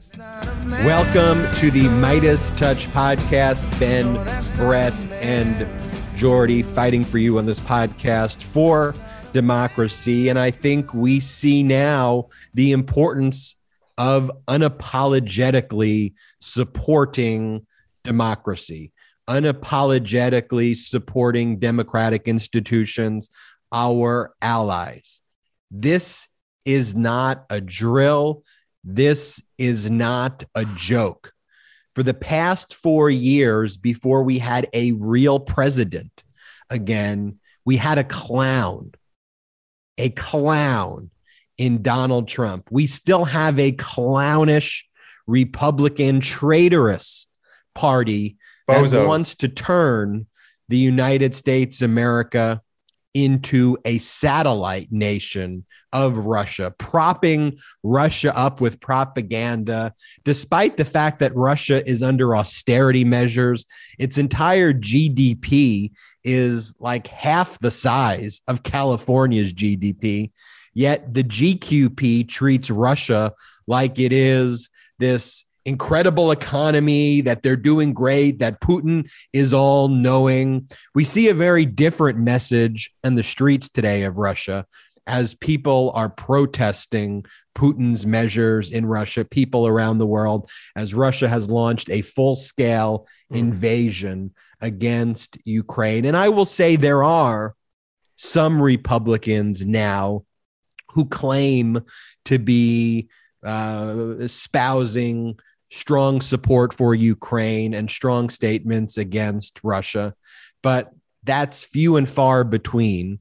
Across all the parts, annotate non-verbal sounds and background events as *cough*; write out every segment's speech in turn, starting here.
Welcome to the Meidas Touch podcast. Ben, Brett, and Jordy fighting for you on this podcast for democracy. And I think we see now the importance of unapologetically supporting democracy, unapologetically supporting democratic institutions, our allies. This is not a drill. This is not a joke. For the past four years, before we had a real president, again, we had a clown, a clown in Donald Trump. We still have a clownish Republican traitorous party Bozos. that wants to turn the United States, America, into a satellite nation of Russia, propping Russia up with propaganda, despite the fact that Russia is under austerity measures. Its entire GDP is like half the size of California's GDP. Yet the GQP treats Russia like it is this incredible economy, that they're doing great, that Putin is all knowing. We see a very different message in the streets today of Russia as people are protesting Putin's measures in Russia, people around the world, as Russia has launched a full scale mm. invasion against Ukraine. And I will say there are some Republicans now who claim to be uh, espousing strong support for Ukraine and strong statements against Russia, but that's few and far between.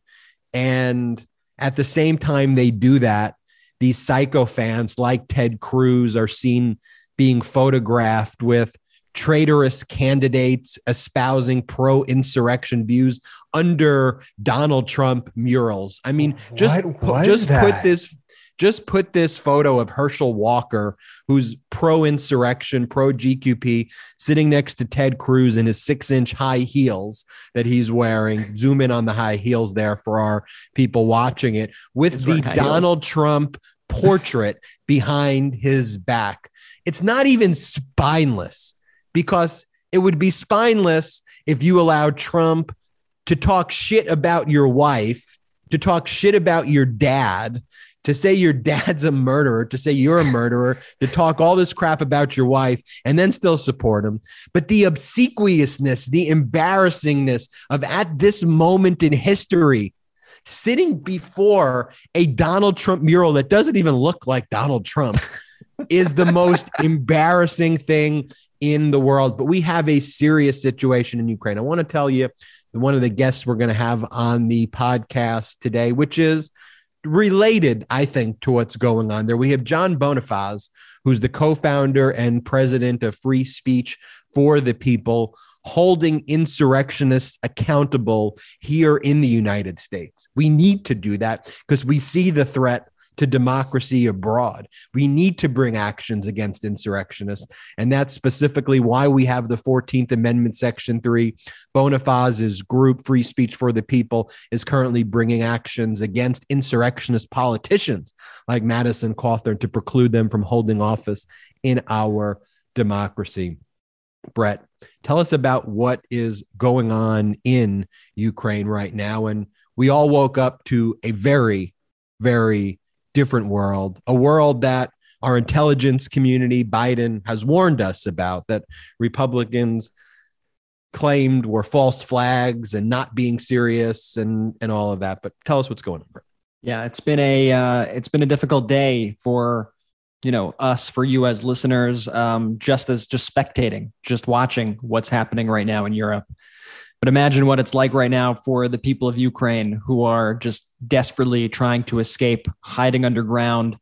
And at the same time, they do that. These psycho fans like Ted Cruz are seen being photographed with traitorous candidates espousing pro insurrection views under Donald Trump murals. I mean, just, just put this just put this photo of Herschel Walker, who's pro insurrection, pro GQP, sitting next to Ted Cruz in his six inch high heels that he's wearing. Zoom in on the high heels there for our people watching it with he's the Donald heels. Trump portrait behind his back. It's not even spineless because it would be spineless if you allowed Trump to talk shit about your wife, to talk shit about your dad, to say your dad's a murderer, to say you're a murderer, to talk all this crap about your wife and then still support him. But the obsequiousness, the embarrassingness of at this moment in history, sitting before a Donald Trump mural that doesn't even look like Donald Trump is the most *laughs* embarrassing thing in the world. But we have a serious situation in Ukraine. I want to tell you one of the guests we're going to have on the podcast today, which is related, I think, to what's going on there. We have John Bonifaz, who's the co founder and president of Free Speech for the People, holding insurrectionists accountable here in the United States. We need to do that because we see the threat to democracy abroad. We need to bring actions against insurrectionists. And that's specifically why we have the 14th Amendment, Section 3. Bonifaz's group, Free Speech for the People, is currently bringing actions against insurrectionist politicians like Madison Cawthorn to preclude them from holding office in our democracy. Brett, tell us about what is going on in Ukraine right now. And we all woke up to a very, very different world, a world that our intelligence community, Biden, has warned us about that Republicans claimed were false flags and not being serious and and all of that. But tell us what's going on. Yeah, it's been a uh, it's been a difficult day for you know us for you as listeners, um, just as just spectating, just watching what's happening right now in Europe. But imagine what it's like right now for the people of Ukraine who are just desperately trying to escape, hiding underground,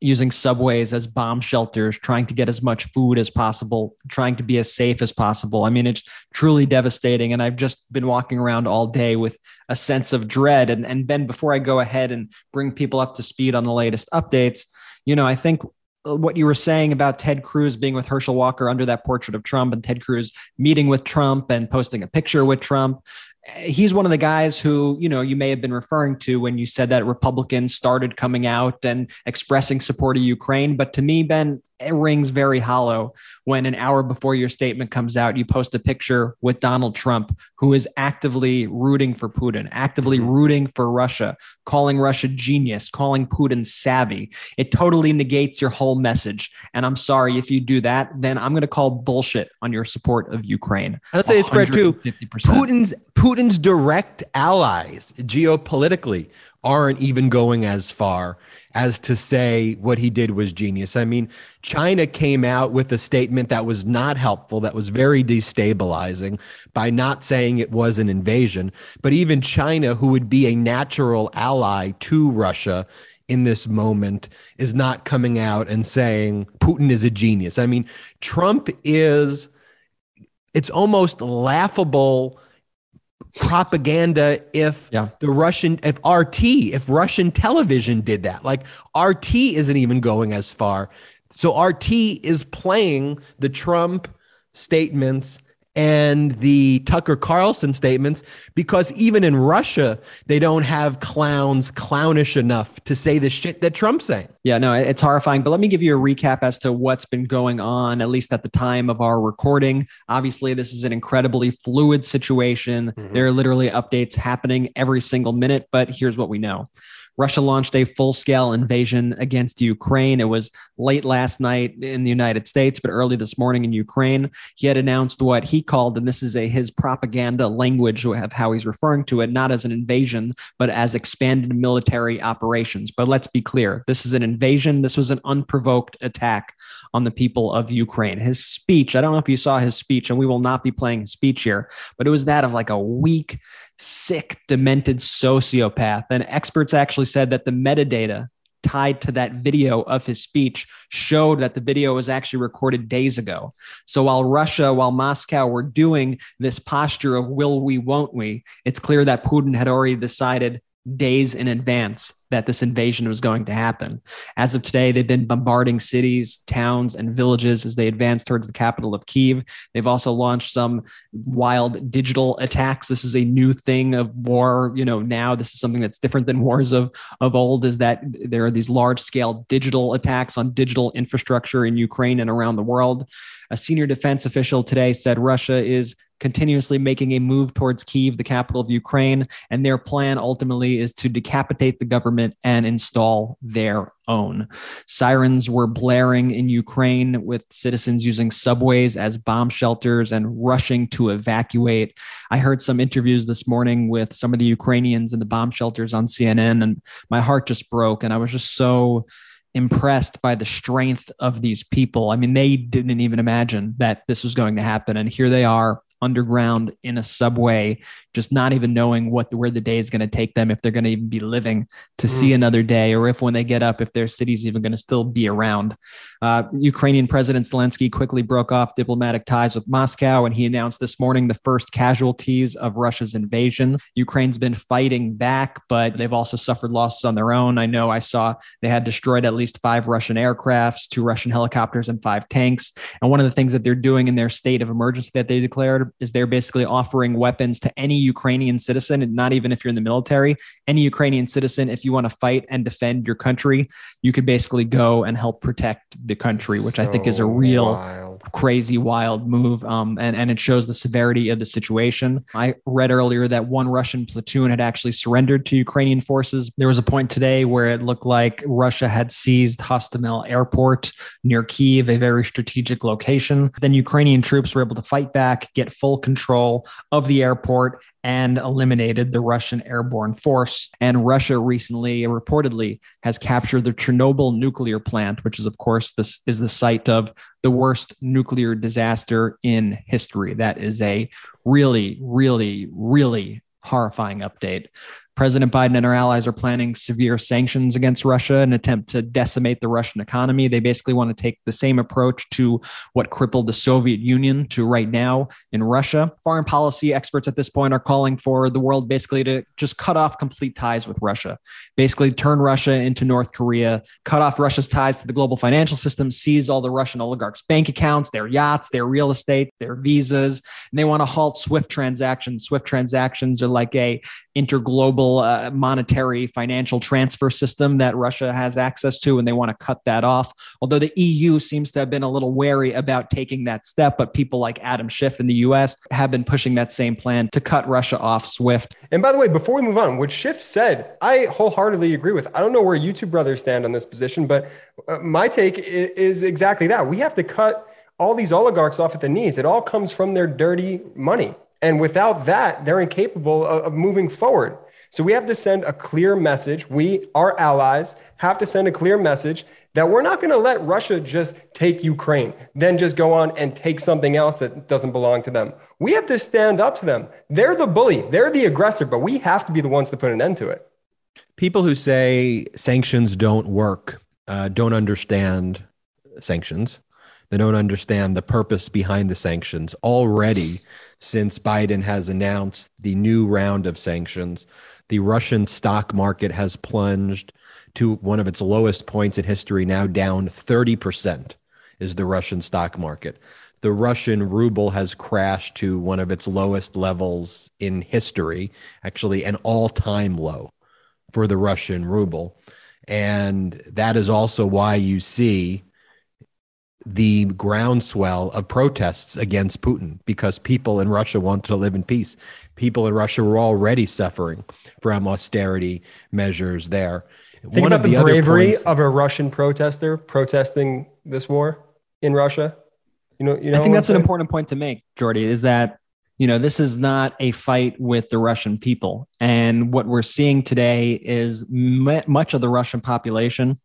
using subways as bomb shelters, trying to get as much food as possible, trying to be as safe as possible. I mean, it's truly devastating. And I've just been walking around all day with a sense of dread. And, and Ben, before I go ahead and bring people up to speed on the latest updates, you know, I think Uh, what you were saying about Ted Cruz being with Herschel Walker under that portrait of Trump and Ted Cruz meeting with Trump and posting a picture with Trump. He's one of the guys who, you know, you may have been referring to when you said that Republicans started coming out and expressing support of Ukraine. But to me, Ben, rings very hollow when an hour before your statement comes out, you post a picture with Donald Trump, who is actively rooting for Putin, actively mm-hmm. rooting for Russia, calling Russia genius, calling Putin savvy. It totally negates your whole message. And I'm sorry if you do that, then I'm going to call bullshit on your support of Ukraine. I'll say it's spread too. Putin's Putin's direct allies geopolitically aren't even going as far as to say what he did was genius. I mean, China came out with a statement that was not helpful, that was very destabilizing by not saying it was an invasion. But even China, who would be a natural ally to Russia, in this moment is not coming out and saying Putin is a genius. I mean, Trump is, it's almost laughable propaganda if yeah. the Russian, if RT, if Russian television did that. Like RT isn't even going as far. So RT is playing the Trump statements and the Tucker Carlson statements because even in Russia, they don't have clowns clownish enough to say the shit that Trump's saying. Yeah, no, it's horrifying. But let me give you a recap as to what's been going on, at least at the time of our recording. Obviously, this is an incredibly fluid situation. Mm-hmm. There are literally updates happening every single minute, but here's what we know. Russia launched a full scale invasion against Ukraine. It was late last night in the United States, but early this morning in Ukraine. He had announced what he called, and this is a his propaganda language of how he's referring to it, not as an invasion, but as expanded military operations. But let's be clear this is an invasion. This was an unprovoked attack on the people of Ukraine. His speech, I don't know if you saw his speech, and we will not be playing his speech here, but it was that of like a weak, sick, demented sociopath. And experts actually said that the metadata tied to that video of his speech showed that the video was actually recorded days ago. So while Russia, while Moscow were doing this posture of will we, won't we, it's clear that Putin had already decided days in advance that this invasion was going to happen. As of today, they've been bombarding cities, towns, and villages as they advance towards the capital of Kiev. They've also launched some wild digital attacks. This is a new thing of war. You know, now this is something that's different than *laughs* wars of, of old, is that there are these large scale digital attacks on digital infrastructure in Ukraine and around the world. A senior defense official today said Russia is continuously making a move towards Kiev, the capital of Ukraine, and their plan ultimately is to decapitate the government and install their own. Sirens were blaring in Ukraine with citizens using subways as bomb shelters and rushing to evacuate. I heard some interviews this morning with some of the Ukrainians in the bomb shelters on CNN, and my heart just broke. And I was just so impressed by the strength of these people. I mean, they didn't even imagine that this was going to happen. And here they are underground in a subway, just not even knowing what where the day is going to take them, if they're going to even be living to mm. see another day, or if when they get up, if their city's even going to still be around. Uh, Ukrainian President Zelensky quickly broke off diplomatic ties with Moscow, and he announced this morning the first casualties of Russia's invasion. Ukraine's been fighting back, but they've also suffered losses on their own. I know I saw they had destroyed at least five Russian aircrafts, two Russian helicopters, and five tanks. And one of the things that they're doing in their state of emergency that they declared is they're basically offering weapons to any Ukrainian citizen, and not even if you're in the military, any Ukrainian citizen, if you want to fight and defend your country, you could basically go and help protect the country, which so I think is a real wild. Crazy, wild move. Um, and, and it shows the severity of the situation. I read earlier that one Russian platoon had actually surrendered to Ukrainian forces. There was a point today where it looked like Russia had seized Hostomel Airport near Kiev, a very strategic location. Then Ukrainian troops were able to fight back, get full control of the airport, and eliminated the Russian airborne force. And Russia recently, reportedly, has captured the Chernobyl nuclear plant, which is, of course, this is the site of the worst nuclear disaster in history. That is a really, really, really horrifying update. President Biden and our allies are planning severe sanctions against Russia in an attempt to decimate the Russian economy. They basically want to take the same approach to what crippled the Soviet Union to right now in Russia. Foreign policy experts at this point are calling for the world basically to just cut off complete ties with Russia, basically turn Russia into North Korea, cut off Russia's ties to the global financial system, seize all the Russian oligarchs' bank accounts, their yachts, their real estate, their visas, and they want to halt SWIFT transactions. SWIFT transactions are like a interglobal uh, monetary financial transfer system that Russia has access to, and they want to cut that off. Although the EU seems to have been a little wary about taking that step, but people like Adam Schiff in the US have been pushing that same plan to cut Russia off SWIFT. And by the way, before we move on, what Schiff said, I wholeheartedly agree with. I don't know where you two brothers stand on this position, but uh, my take is exactly that. We have to cut all these oligarchs off at the knees. It all comes from their dirty money. And without that, they're incapable of, of moving forward. So we have to send a clear message. We, our allies, have to send a clear message that we're not going to let Russia just take Ukraine, then just go on and take something else that doesn't belong to them. We have to stand up to them. They're the bully, they're the aggressor, but we have to be the ones to put an end to it. People who say sanctions don't work uh, don't understand sanctions. They don't understand the purpose behind the sanctions. Already, since Biden has announced the new round of sanctions, the Russian stock market has plunged to one of its lowest points in history, now down 30% is the Russian stock market. The Russian ruble has crashed to one of its lowest levels in history, actually, an all time low for the Russian ruble. And that is also why you see the groundswell of protests against Putin because people in Russia wanted to live in peace. People in Russia were already suffering from austerity measures there. Think One about of the, the bravery points, of a Russian protester protesting this war in Russia. You know, you know. I think that's an important point to make, Jordy. Is that you know this is not a fight with the Russian people, and what we're seeing today is m- much of the Russian population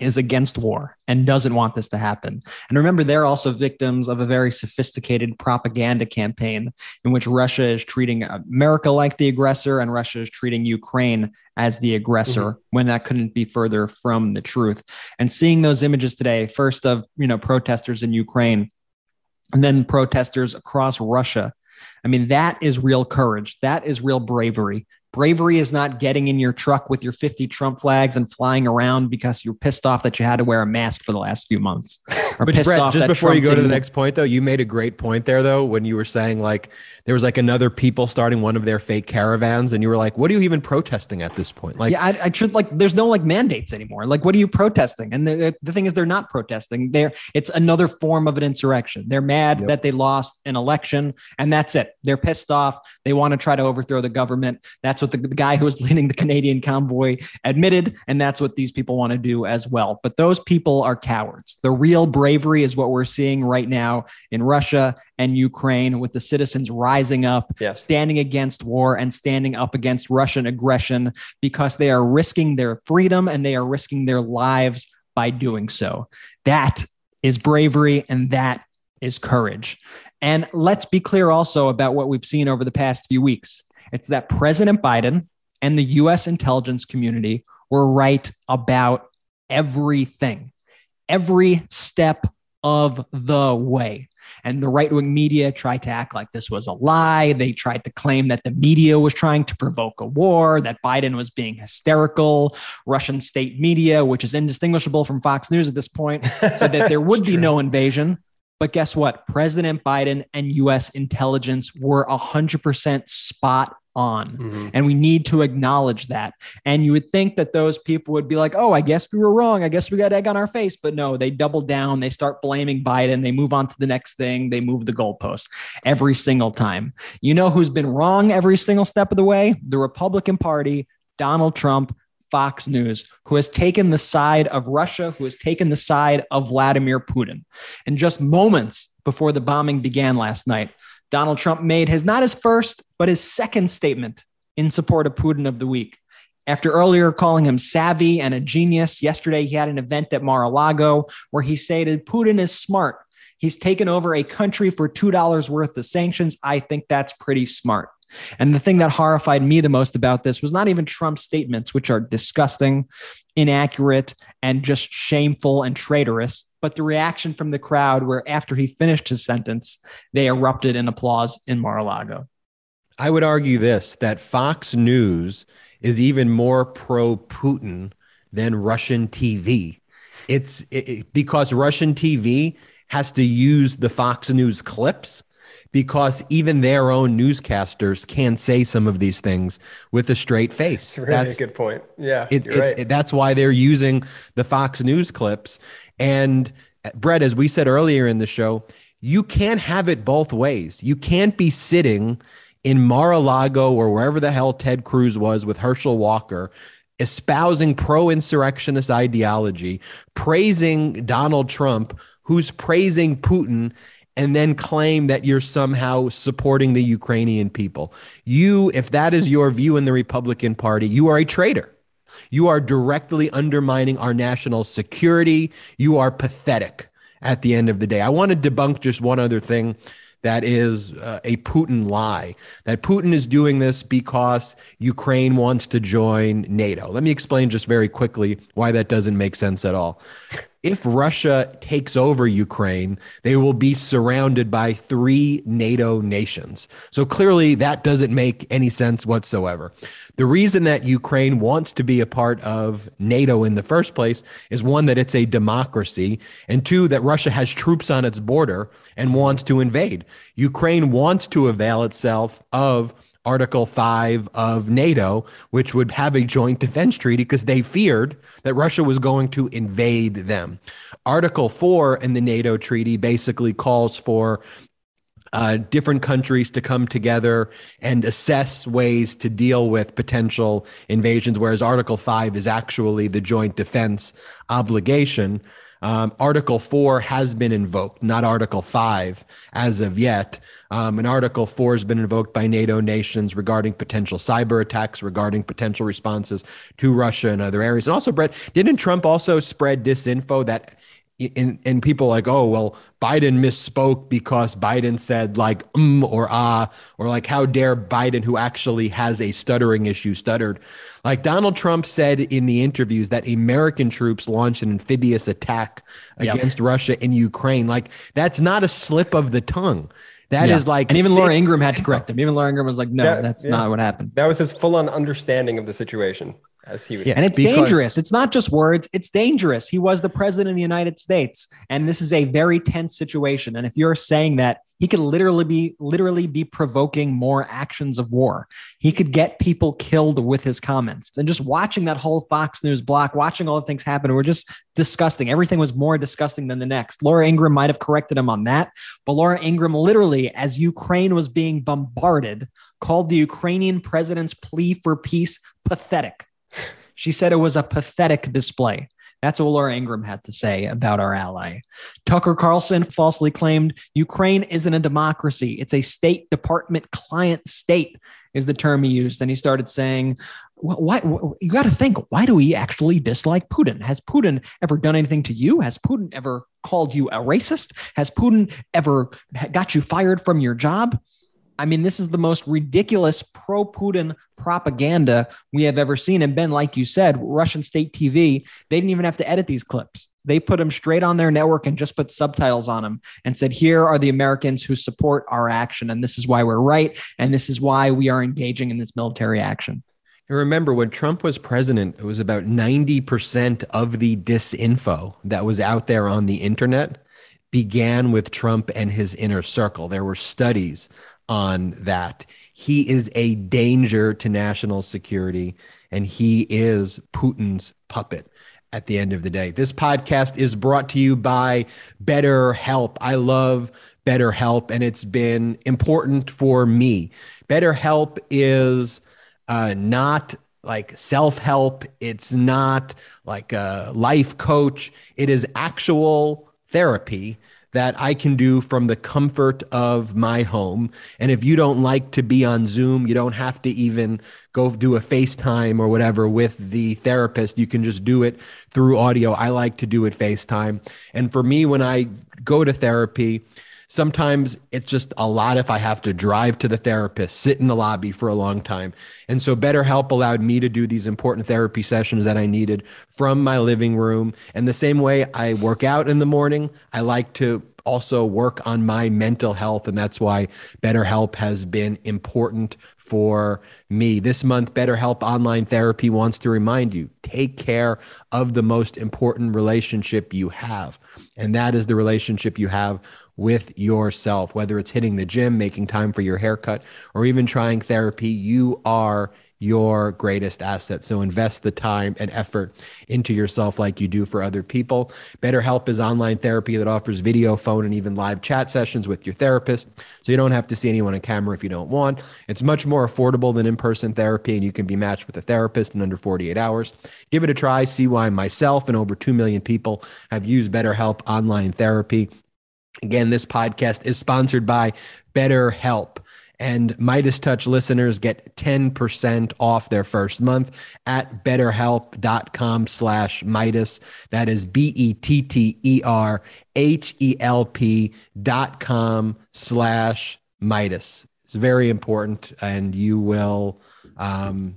is against war and doesn't want this to happen. And remember, they're also victims of a very sophisticated propaganda campaign in which Russia is treating America like the aggressor and Russia is treating Ukraine as the aggressor mm-hmm. when that couldn't be further from the truth. And seeing those images today, first of, you know, protesters in Ukraine and then protesters across Russia. I mean, that is real courage. That is real bravery. Bravery is not getting in your truck with your 50 Trump flags and flying around because you're pissed off that you had to wear a mask for the last few months. *laughs* Or but Brett, just before Trump you go to the next point, though, you made a great point there, though, when you were saying like there was like another people starting one of their fake caravans, and you were like, "What are you even protesting at this point?" Like, yeah, I, I should like. There's no like mandates anymore. Like, what are you protesting? And the, the thing is, they're not protesting. They're it's another form of an insurrection. They're mad yep. that they lost an election, and that's it. They're pissed off. They want to try to overthrow the government. That's what the, the guy who was leading the Canadian convoy admitted, and that's what these people want to do as well. But those people are cowards. The real bravery is what we're seeing right now in Russia and Ukraine, with the citizens rising up, yes. standing against war and standing up against Russian aggression because they are risking their freedom and they are risking their lives by doing so. That is bravery and that is courage. And let's be clear also about what we've seen over the past few weeks. It's that President Biden and the US intelligence community were right about everything, every step of the way. And the right wing media tried to act like this was a lie. They tried to claim that the media was trying to provoke a war, that Biden was being hysterical. Russian state media, which is indistinguishable from Fox News at this point, said that there *laughs* would be no invasion. But guess what? President Biden and US intelligence were 100% spot on. Mm-hmm. And we need to acknowledge that. And you would think that those people would be like, oh, I guess we were wrong. I guess we got egg on our face. But no, they double down. They start blaming Biden. They move on to the next thing. They move the goalpost every single time. You know who's been wrong every single step of the way? The Republican Party, Donald Trump. Fox News, who has taken the side of Russia, who has taken the side of Vladimir Putin. And just moments before the bombing began last night, Donald Trump made his not his first, but his second statement in support of Putin of the week. After earlier calling him savvy and a genius, yesterday he had an event at Mar a Lago where he stated Putin is smart. He's taken over a country for $2 worth of sanctions. I think that's pretty smart. And the thing that horrified me the most about this was not even Trump's statements, which are disgusting, inaccurate, and just shameful and traitorous, but the reaction from the crowd, where after he finished his sentence, they erupted in applause in Mar a Lago. I would argue this that Fox News is even more pro Putin than Russian TV. It's it, because Russian TV has to use the Fox News clips because even their own newscasters can't say some of these things with a straight face. That's really that's, a good point. Yeah, it, right. it, that's why they're using the Fox News clips. And uh, Brett, as we said earlier in the show, you can't have it both ways. You can't be sitting in Mar-a-Lago or wherever the hell Ted Cruz was with Herschel Walker espousing pro insurrectionist ideology, praising Donald Trump, who's praising Putin, and then claim that you're somehow supporting the Ukrainian people. You, if that is your view in the Republican Party, you are a traitor. You are directly undermining our national security. You are pathetic at the end of the day. I want to debunk just one other thing that is uh, a Putin lie. That Putin is doing this because Ukraine wants to join NATO. Let me explain just very quickly why that doesn't make sense at all if Russia takes over Ukraine, they will be surrounded by three NATO nations. So clearly, that doesn't make any sense whatsoever. The reason that Ukraine wants to be a part of NATO in the first place is one, that it's a democracy, and two, that Russia has troops on its border and wants to invade. Ukraine wants to avail itself of Article 5 of NATO, which would have a joint defense treaty because they feared that Russia was going to invade them. Article 4 in the NATO treaty basically calls for uh, different countries to come together and assess ways to deal with potential invasions, whereas Article 5 is actually the joint defense obligation. Um, Article 4 has been invoked, not Article 5 as of yet. Um, and Article 4 has been invoked by NATO nations regarding potential cyber attacks, regarding potential responses to Russia and other areas. And also, Brett, didn't Trump also spread disinfo that and, and people like, oh, well, Biden misspoke because Biden said like um or ah, or like, how dare Biden, who actually has a stuttering issue, stuttered. Like Donald Trump said in the interviews that American troops launched an amphibious attack against yep. Russia in Ukraine. Like, that's not a slip of the tongue. That yeah. is like, and even sick. Laura Ingraham had to correct him. Even Laura Ingraham was like, "No, that, that's yeah. not what happened." That was his full-on understanding of the situation as he would. Yeah, and it's because, dangerous. It's not just words, it's dangerous. He was the president of the United States, and this is a very tense situation. And if you're saying that he could literally be literally be provoking more actions of war. He could get people killed with his comments. And just watching that whole Fox News block, watching all the things happen, were just disgusting. Everything was more disgusting than the next. Laura Ingraham might have corrected him on that, but Laura Ingraham literally, as Ukraine was being bombarded, called the Ukrainian president's plea for peace pathetic. She said it was a pathetic display. That's what Laura Ingraham had to say about our ally. Tucker Carlson falsely claimed Ukraine isn't a democracy. It's a State Department client state, is the term he used. And he started saying, why, you got to think, why do we actually dislike Putin? Has Putin ever done anything to you? Has Putin ever called you a racist? Has Putin ever got you fired from your job? I mean, this is the most ridiculous pro Putin propaganda we have ever seen. And Ben, like you said, Russian state TV, they didn't even have to edit these clips. They put them straight on their network and just put subtitles on them and said, here are the Americans who support our action. And this is why we're right. And this is why we are engaging in this military action. And remember, when Trump was president, it was about 90% of the disinfo that was out there on the internet began with Trump and his inner circle. There were studies on that. He is a danger to national security, and he is Putin's puppet at the end of the day. This podcast is brought to you by BetterHelp. I love BetterHelp, and it's been important for me. BetterHelp is uh, not like self help, it's not like a life coach, it is actual therapy that I can do from the comfort of my home. And if you don't like to be on Zoom, you don't have to even go do a FaceTime or whatever with the therapist. You can just do it through audio. I like to do it FaceTime. And for me, when I go to therapy, sometimes it's just a lot if I have to drive to the therapist, sit in the lobby for a long time. And so BetterHelp allowed me to do these important therapy sessions that I needed from my living room. And the same way I work out in the morning, I like to also work on my mental health. And that's why BetterHelp has been important for me. This month, BetterHelp Online Therapy wants to remind you take care of the most important relationship you have. And that is the relationship you have with yourself, whether it's hitting the gym, making time for your haircut, or even trying therapy. You are your greatest asset. So invest the time and effort into yourself like you do for other people. BetterHelp is online therapy that offers video, phone, and even live chat sessions with your therapist. So you don't have to see anyone on camera if you don't want. It's much more affordable than in person therapy, and you can be matched with a therapist in under 48 hours. Give it a try. See why myself and over 2 million people have used BetterHelp online therapy. Again, this podcast is sponsored by BetterHelp. And Meidas Touch listeners get 10% off their first month at betterhelp.com slash Meidas. That is B-E-T-T-E-R-H-E-L-P dot com slash Meidas. It's very important and you will um,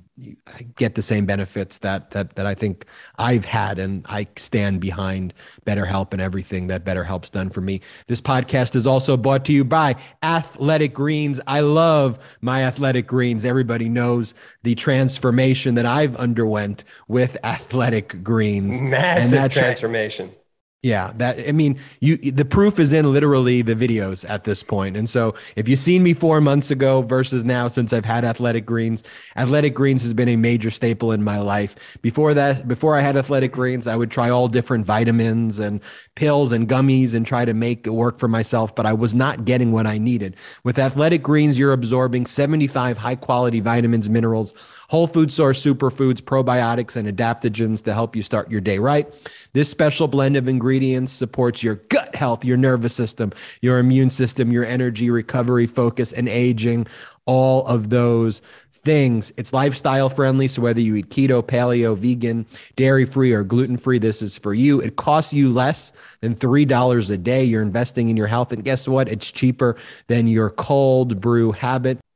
get the same benefits that that that I think I've had, and I stand behind BetterHelp and everything that BetterHelp's done for me. This podcast is also brought to you by Athletic Greens. I love my Athletic Greens. Everybody knows the transformation that I've underwent with Athletic Greens. Massive and that transformation. Tra- yeah, that I mean, you the proof is in literally the videos at this point. And so, if you've seen me 4 months ago versus now since I've had Athletic Greens, Athletic Greens has been a major staple in my life. Before that, before I had Athletic Greens, I would try all different vitamins and pills and gummies and try to make it work for myself, but I was not getting what I needed. With Athletic Greens, you're absorbing 75 high-quality vitamins, minerals, whole food source superfoods, probiotics and adaptogens to help you start your day right. This special blend of ingredients ingredients supports your gut health, your nervous system, your immune system, your energy, recovery, focus, and aging. All of those things. It's lifestyle friendly. So whether you eat keto, paleo, vegan, dairy free, or gluten free, this is for you. It costs you less than $3 a day. You're investing in your health. And guess what? It's cheaper than your cold brew habit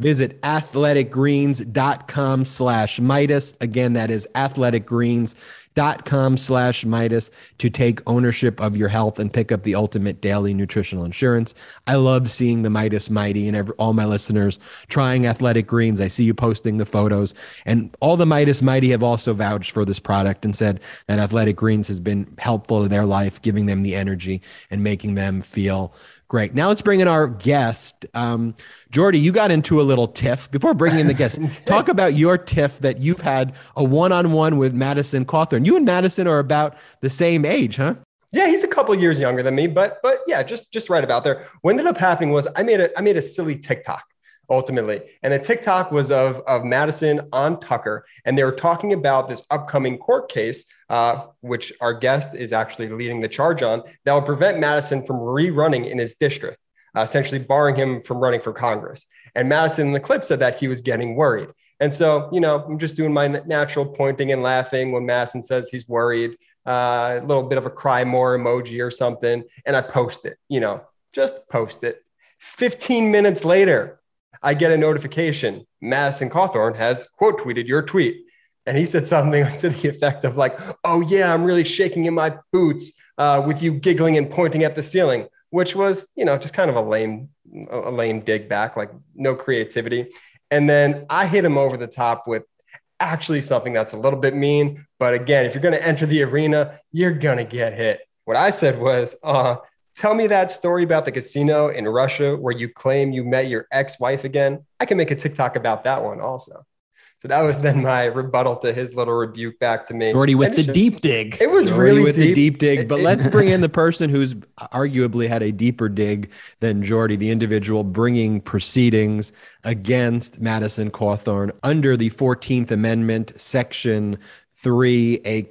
Visit athleticgreens.com slash Meidas. Again, that is athleticgreens.com slash Meidas to take ownership of your health and pick up the ultimate daily nutritional insurance. I love seeing the Meidas Mighty and every, all my listeners trying Athletic Greens. I see you posting the photos and all the Meidas Mighty have also vouched for this product and said that Athletic Greens has been helpful to their life, giving them the energy and making them feel Great. Now let's bring in our guest. Um, Jordy, you got into a little tiff. Before bringing in the guest, *laughs* talk about your tiff that you've had a one on one with Madison Cawthorn. You and Madison are about the same age, huh? Yeah, he's a couple years younger than me, but but yeah, just just right about there. What ended up happening was I made a I made a silly TikTok ultimately. And the TikTok was of, of Madison on Tucker, and they were talking about this upcoming court case, uh, which our guest is actually leading the charge on, that will prevent Madison from rerunning in his district, uh, essentially barring him from running for Congress. And Madison in the clip said that he was getting worried. And so, you know, I'm just doing my natural pointing and laughing when Madison says he's worried, uh, a little bit of a cry more emoji or something. And I post it, you know, just post it. 15 minutes later, I get a notification. Madison Cawthorn has quote tweeted your tweet. And he said something *laughs* to the effect of like, oh yeah, I'm really shaking in my boots uh, with you giggling and pointing at the ceiling, which was, you know, just kind of a lame, a lame dig back, like no creativity. And then I hit him over the top with actually something that's a little bit mean. But again, if you're going to enter the arena, you're going to get hit. What I said was, uh, Tell me that story about the casino in Russia where you claim you met your ex wife again. I can make a TikTok about that one also. So that was then my rebuttal to his little rebuke back to me. Already with the just, deep dig. It was Already really with deep. the deep dig. But let's bring in the *laughs* person who's arguably had a deeper dig than Jordy, the individual bringing proceedings against Madison Cawthorn under the 14th Amendment, Section 3, a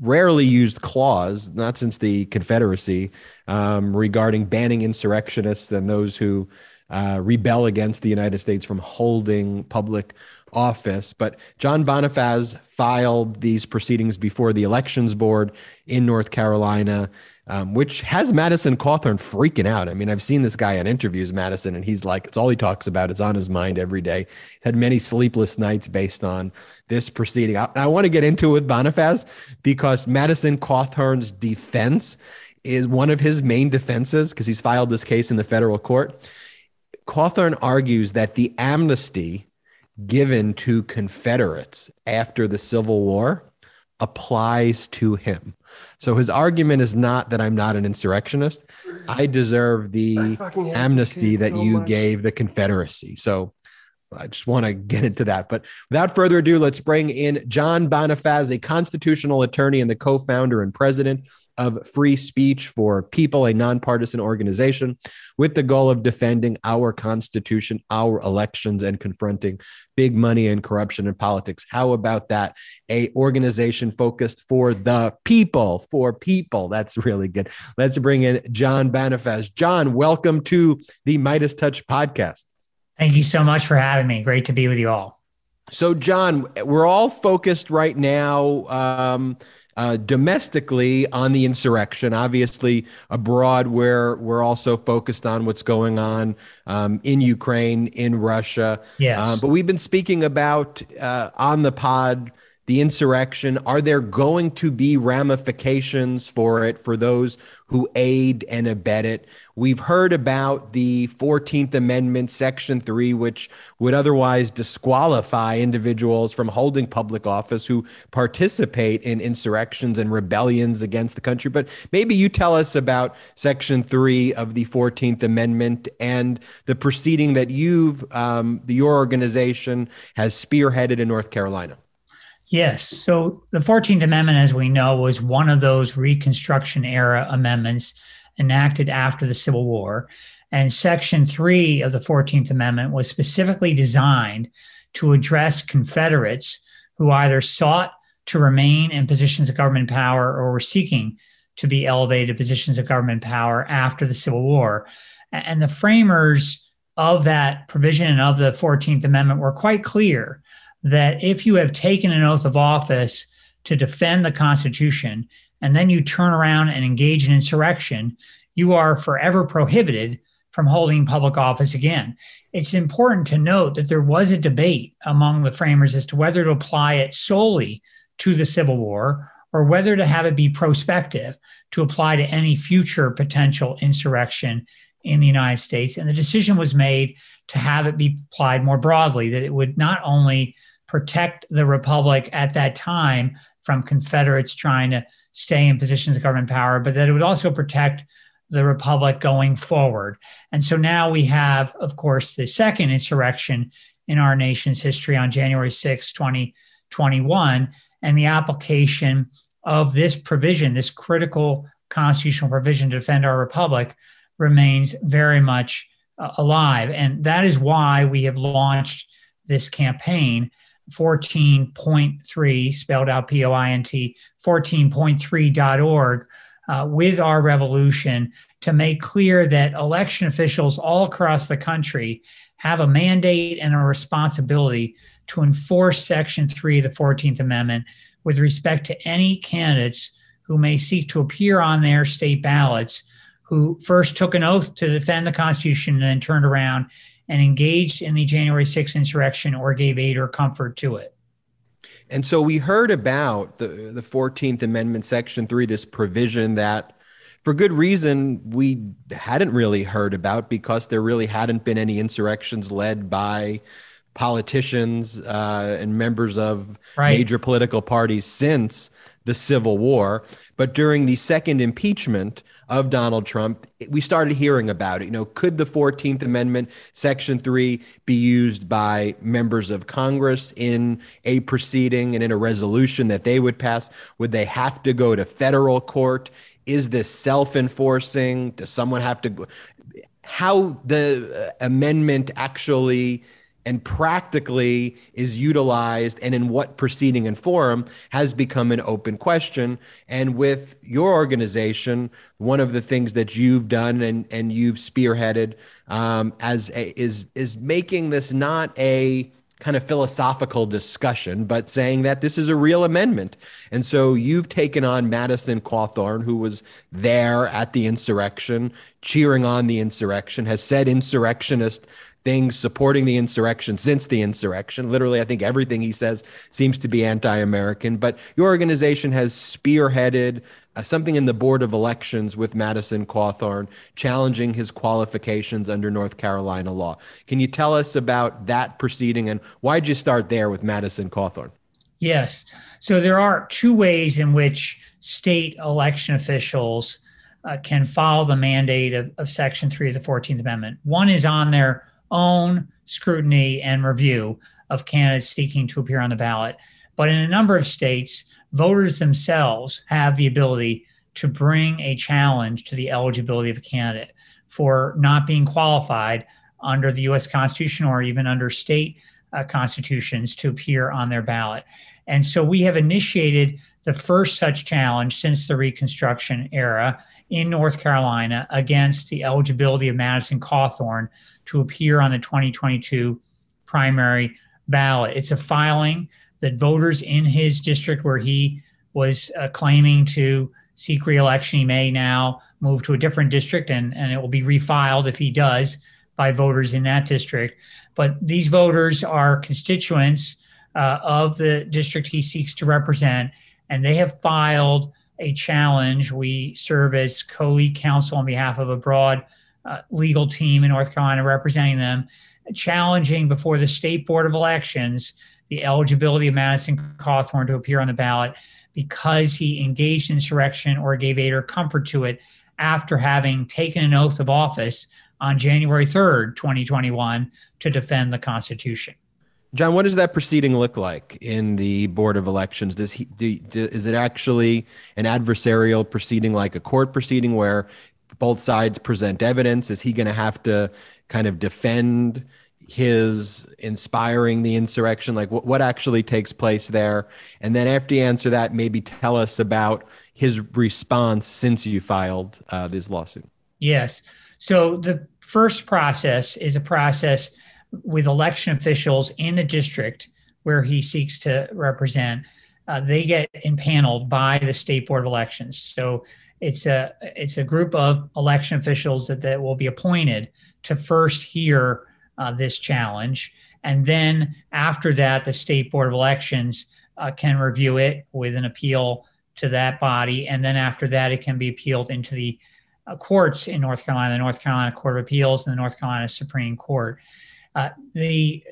rarely used clause, not since the Confederacy, um, regarding banning insurrectionists and those who uh, rebel against the United States from holding public office. But John Bonifaz filed these proceedings before the Elections Board in North Carolina um, which has Madison Cawthorn freaking out. I mean, I've seen this guy on interviews, Madison, and he's like, it's all he talks about. It's on his mind every day. He's had many sleepless nights based on this proceeding. I, I want to get into it with Bonifaz because Madison Cawthorn's defense is one of his main defenses because he's filed this case in the federal court. Cawthorn argues that the amnesty given to Confederates after the Civil War applies to him. So his argument is not that I'm not an insurrectionist. I deserve the I amnesty that so you much. gave the Confederacy. So I just want to get into that. But without further ado, let's bring in John Bonifaz, a constitutional attorney and the co founder and president of Free Speech for People, a nonpartisan organization with the goal of defending our Constitution, our elections, and confronting big money and corruption in politics. How about that? A organization focused for the people, for people. That's really good. Let's bring in John Bonifaz. John, welcome to the Meidas Touch podcast. Thank you so much for having me. Great to be with you all. So, John, we're all focused right now um, uh, domestically on the insurrection. Obviously, abroad, where we're also focused on what's going on um, in Ukraine, in Russia. Yes. Uh, but we've been speaking about uh, on the pod the insurrection? Are there going to be ramifications for it for those who aid and abet it? We've heard about the 14th Amendment, Section 3, which would otherwise disqualify individuals from holding public office who participate in insurrections and rebellions against the country. But maybe you tell us about Section 3 of the 14th Amendment and the proceeding that you've, um, your organization has spearheaded in North Carolina. Yes. So the 14th Amendment, as we know, was one of those Reconstruction era amendments enacted after the Civil War. And Section 3 of the 14th Amendment was specifically designed to address Confederates who either sought to remain in positions of government power or were seeking to be elevated to positions of government power after the Civil War. And the framers of that provision and of the 14th Amendment were quite clear that if you have taken an oath of office to defend the Constitution and then you turn around and engage in insurrection, you are forever prohibited from holding public office again. It's important to note that there was a debate among the framers as to whether to apply it solely to the Civil War or whether to have it be prospective to apply to any future potential insurrection in the United States. And the decision was made to have it be applied more broadly, that it would not only protect the republic at that time from Confederates trying to stay in positions of government power, but that it would also protect the republic going forward. And so now we have, of course, the second insurrection in our nation's history on January 6, 2021, and the application of this provision, this critical constitutional provision to defend our republic, remains very much uh, alive. And that is why we have launched this campaign 14.3, spelled out P O I N T, 14.3.org, uh, with our revolution to make clear that election officials all across the country have a mandate and a responsibility to enforce Section 3 of the 14th Amendment with respect to any candidates who may seek to appear on their state ballots who first took an oath to defend the Constitution and then turned around and engaged in the January 6th insurrection or gave aid or comfort to it. And so we heard about the, the 14th Amendment, Section 3, this provision that, for good reason, we hadn't really heard about because there really hadn't been any insurrections led by politicians uh, and members of right. major political parties since the Civil War. But during the second impeachment of Donald Trump, we started hearing about it. You know, could the 14th Amendment, Section 3, be used by members of Congress in a proceeding and in a resolution that they would pass? Would they have to go to federal court? Is this self enforcing? Does someone have to? How the uh, amendment actually and practically is utilized and in what proceeding and forum has become an open question. And with your organization, one of the things that you've done and, and you've spearheaded um, as a, is is making this not a kind of philosophical discussion, but saying that this is a real amendment. And so you've taken on Madison Cawthorn, who was there at the insurrection, cheering on the insurrection, has said insurrectionist things supporting the insurrection since the insurrection. Literally, I think everything he says seems to be anti American. But your organization has spearheaded uh, something in the Board of Elections with Madison Cawthorn, challenging his qualifications under North Carolina law. Can you tell us about that proceeding and why'd you start there with Madison Cawthorn? Yes. So there are two ways in which state election officials uh, can follow the mandate of, of Section 3 of the 14th Amendment. One is on their own scrutiny and review of candidates seeking to appear on the ballot. But in a number of states, voters themselves have the ability to bring a challenge to the eligibility of a candidate for not being qualified under the US Constitution or even under state uh, constitutions to appear on their ballot. And so we have initiated the first such challenge since the Reconstruction era in North Carolina against the eligibility of Madison Cawthorn to appear on the 2022 primary ballot. It's a filing that voters in his district where he was uh, claiming to seek reelection, he may now move to a different district and, and it will be refiled if he does by voters in that district. But these voters are constituents uh, of the district he seeks to represent, and they have filed a challenge. We serve as co lead counsel on behalf of a broad uh, legal team in North Carolina representing them, challenging before the State Board of Elections the eligibility of Madison Cawthorn to appear on the ballot because he engaged in insurrection or gave aid or comfort to it after having taken an oath of office on January 3rd, 2021, to defend the Constitution. John, what does that proceeding look like in the Board of Elections? Does he do, do, is it actually an adversarial proceeding like a court proceeding where both sides present evidence? Is he going to have to kind of defend his inspiring the insurrection? Like what, what actually takes place there? And then after you answer that, maybe tell us about his response since you filed uh, this lawsuit. Yes. So the first process is a process with election officials in the district where he seeks to represent. Uh, they get impaneled by the state board of elections. So it's a it's a group of election officials that, that will be appointed to first hear uh, this challenge, and then after that, the state board of elections uh, can review it with an appeal to that body, and then after that, it can be appealed into the uh, courts in North Carolina, the North Carolina Court of Appeals, and the North Carolina Supreme Court. Uh, the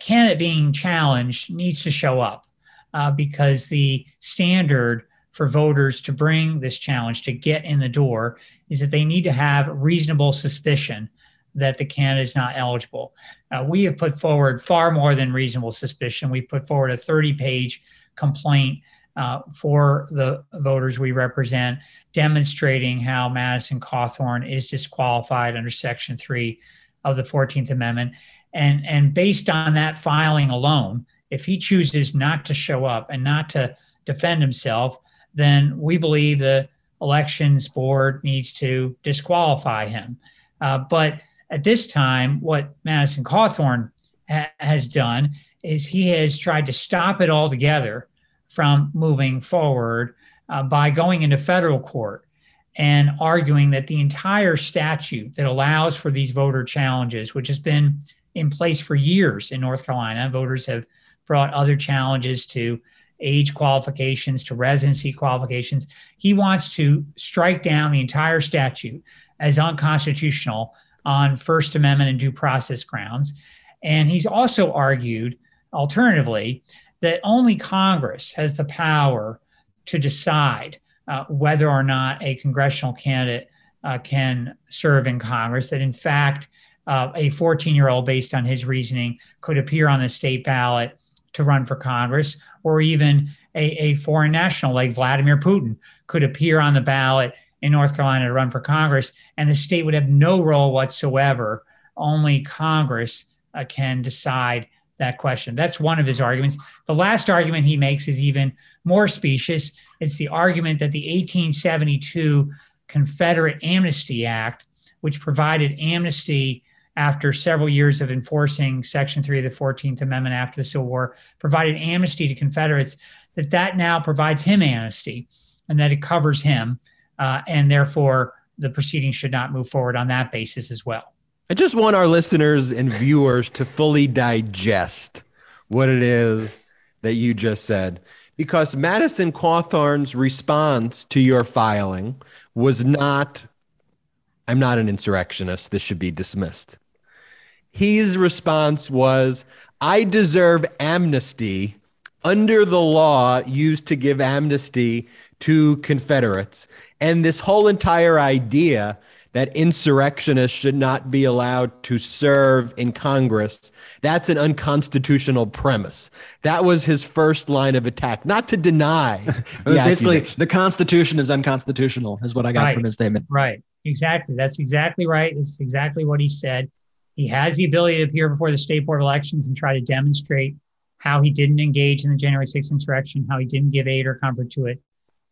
candidate being challenged needs to show up uh, because the standard for voters to bring this challenge to get in the door is that they need to have reasonable suspicion that the candidate is not eligible. Uh, we have put forward far more than reasonable suspicion. We put forward a 30 page complaint uh, for the voters we represent, demonstrating how Madison Cawthorn is disqualified under Section 3 of the 14th Amendment. And, and based on that filing alone, if he chooses not to show up and not to defend himself, then we believe the elections board needs to disqualify him. Uh, but at this time, what Madison Cawthorn ha- has done is he has tried to stop it altogether from moving forward uh, by going into federal court and arguing that the entire statute that allows for these voter challenges, which has been in place for years in North Carolina, voters have brought other challenges to age qualifications to residency qualifications. He wants to strike down the entire statute as unconstitutional on First Amendment and due process grounds. And he's also argued, alternatively, that only Congress has the power to decide uh, whether or not a congressional candidate uh, can serve in Congress, that in fact, uh, a 14 year old, based on his reasoning, could appear on the state ballot to run for Congress, or even a, a foreign national like Vladimir Putin could appear on the ballot in North Carolina to run for Congress, and the state would have no role whatsoever. Only Congress uh, can decide that question. That's one of his arguments. The last argument he makes is even more specious. It's the argument that the 1872 Confederate Amnesty Act, which provided amnesty after several years of enforcing Section 3 of the 14th Amendment after the Civil War, provided amnesty to Confederates, that that now provides him amnesty and that it covers him. Uh, and therefore, the proceedings should not move forward on that basis as well. I just want our listeners and viewers to fully digest what it is that you just said. Because Madison Cawthorn's response to your filing was not, I'm not an insurrectionist. This should be dismissed. His response was, I deserve amnesty under the law used to give amnesty to Confederates. And this whole entire idea that insurrectionists should not be allowed to serve in Congress. That's an unconstitutional premise. That was his first line of attack, not to deny. *laughs* the Basically, the Constitution is unconstitutional, is what I got right. from his statement. Right. Exactly. That's exactly right. It's exactly what he said. He has the ability to appear before the state board of elections and try to demonstrate how he didn't engage in the January 6th insurrection, how he didn't give aid or comfort to it.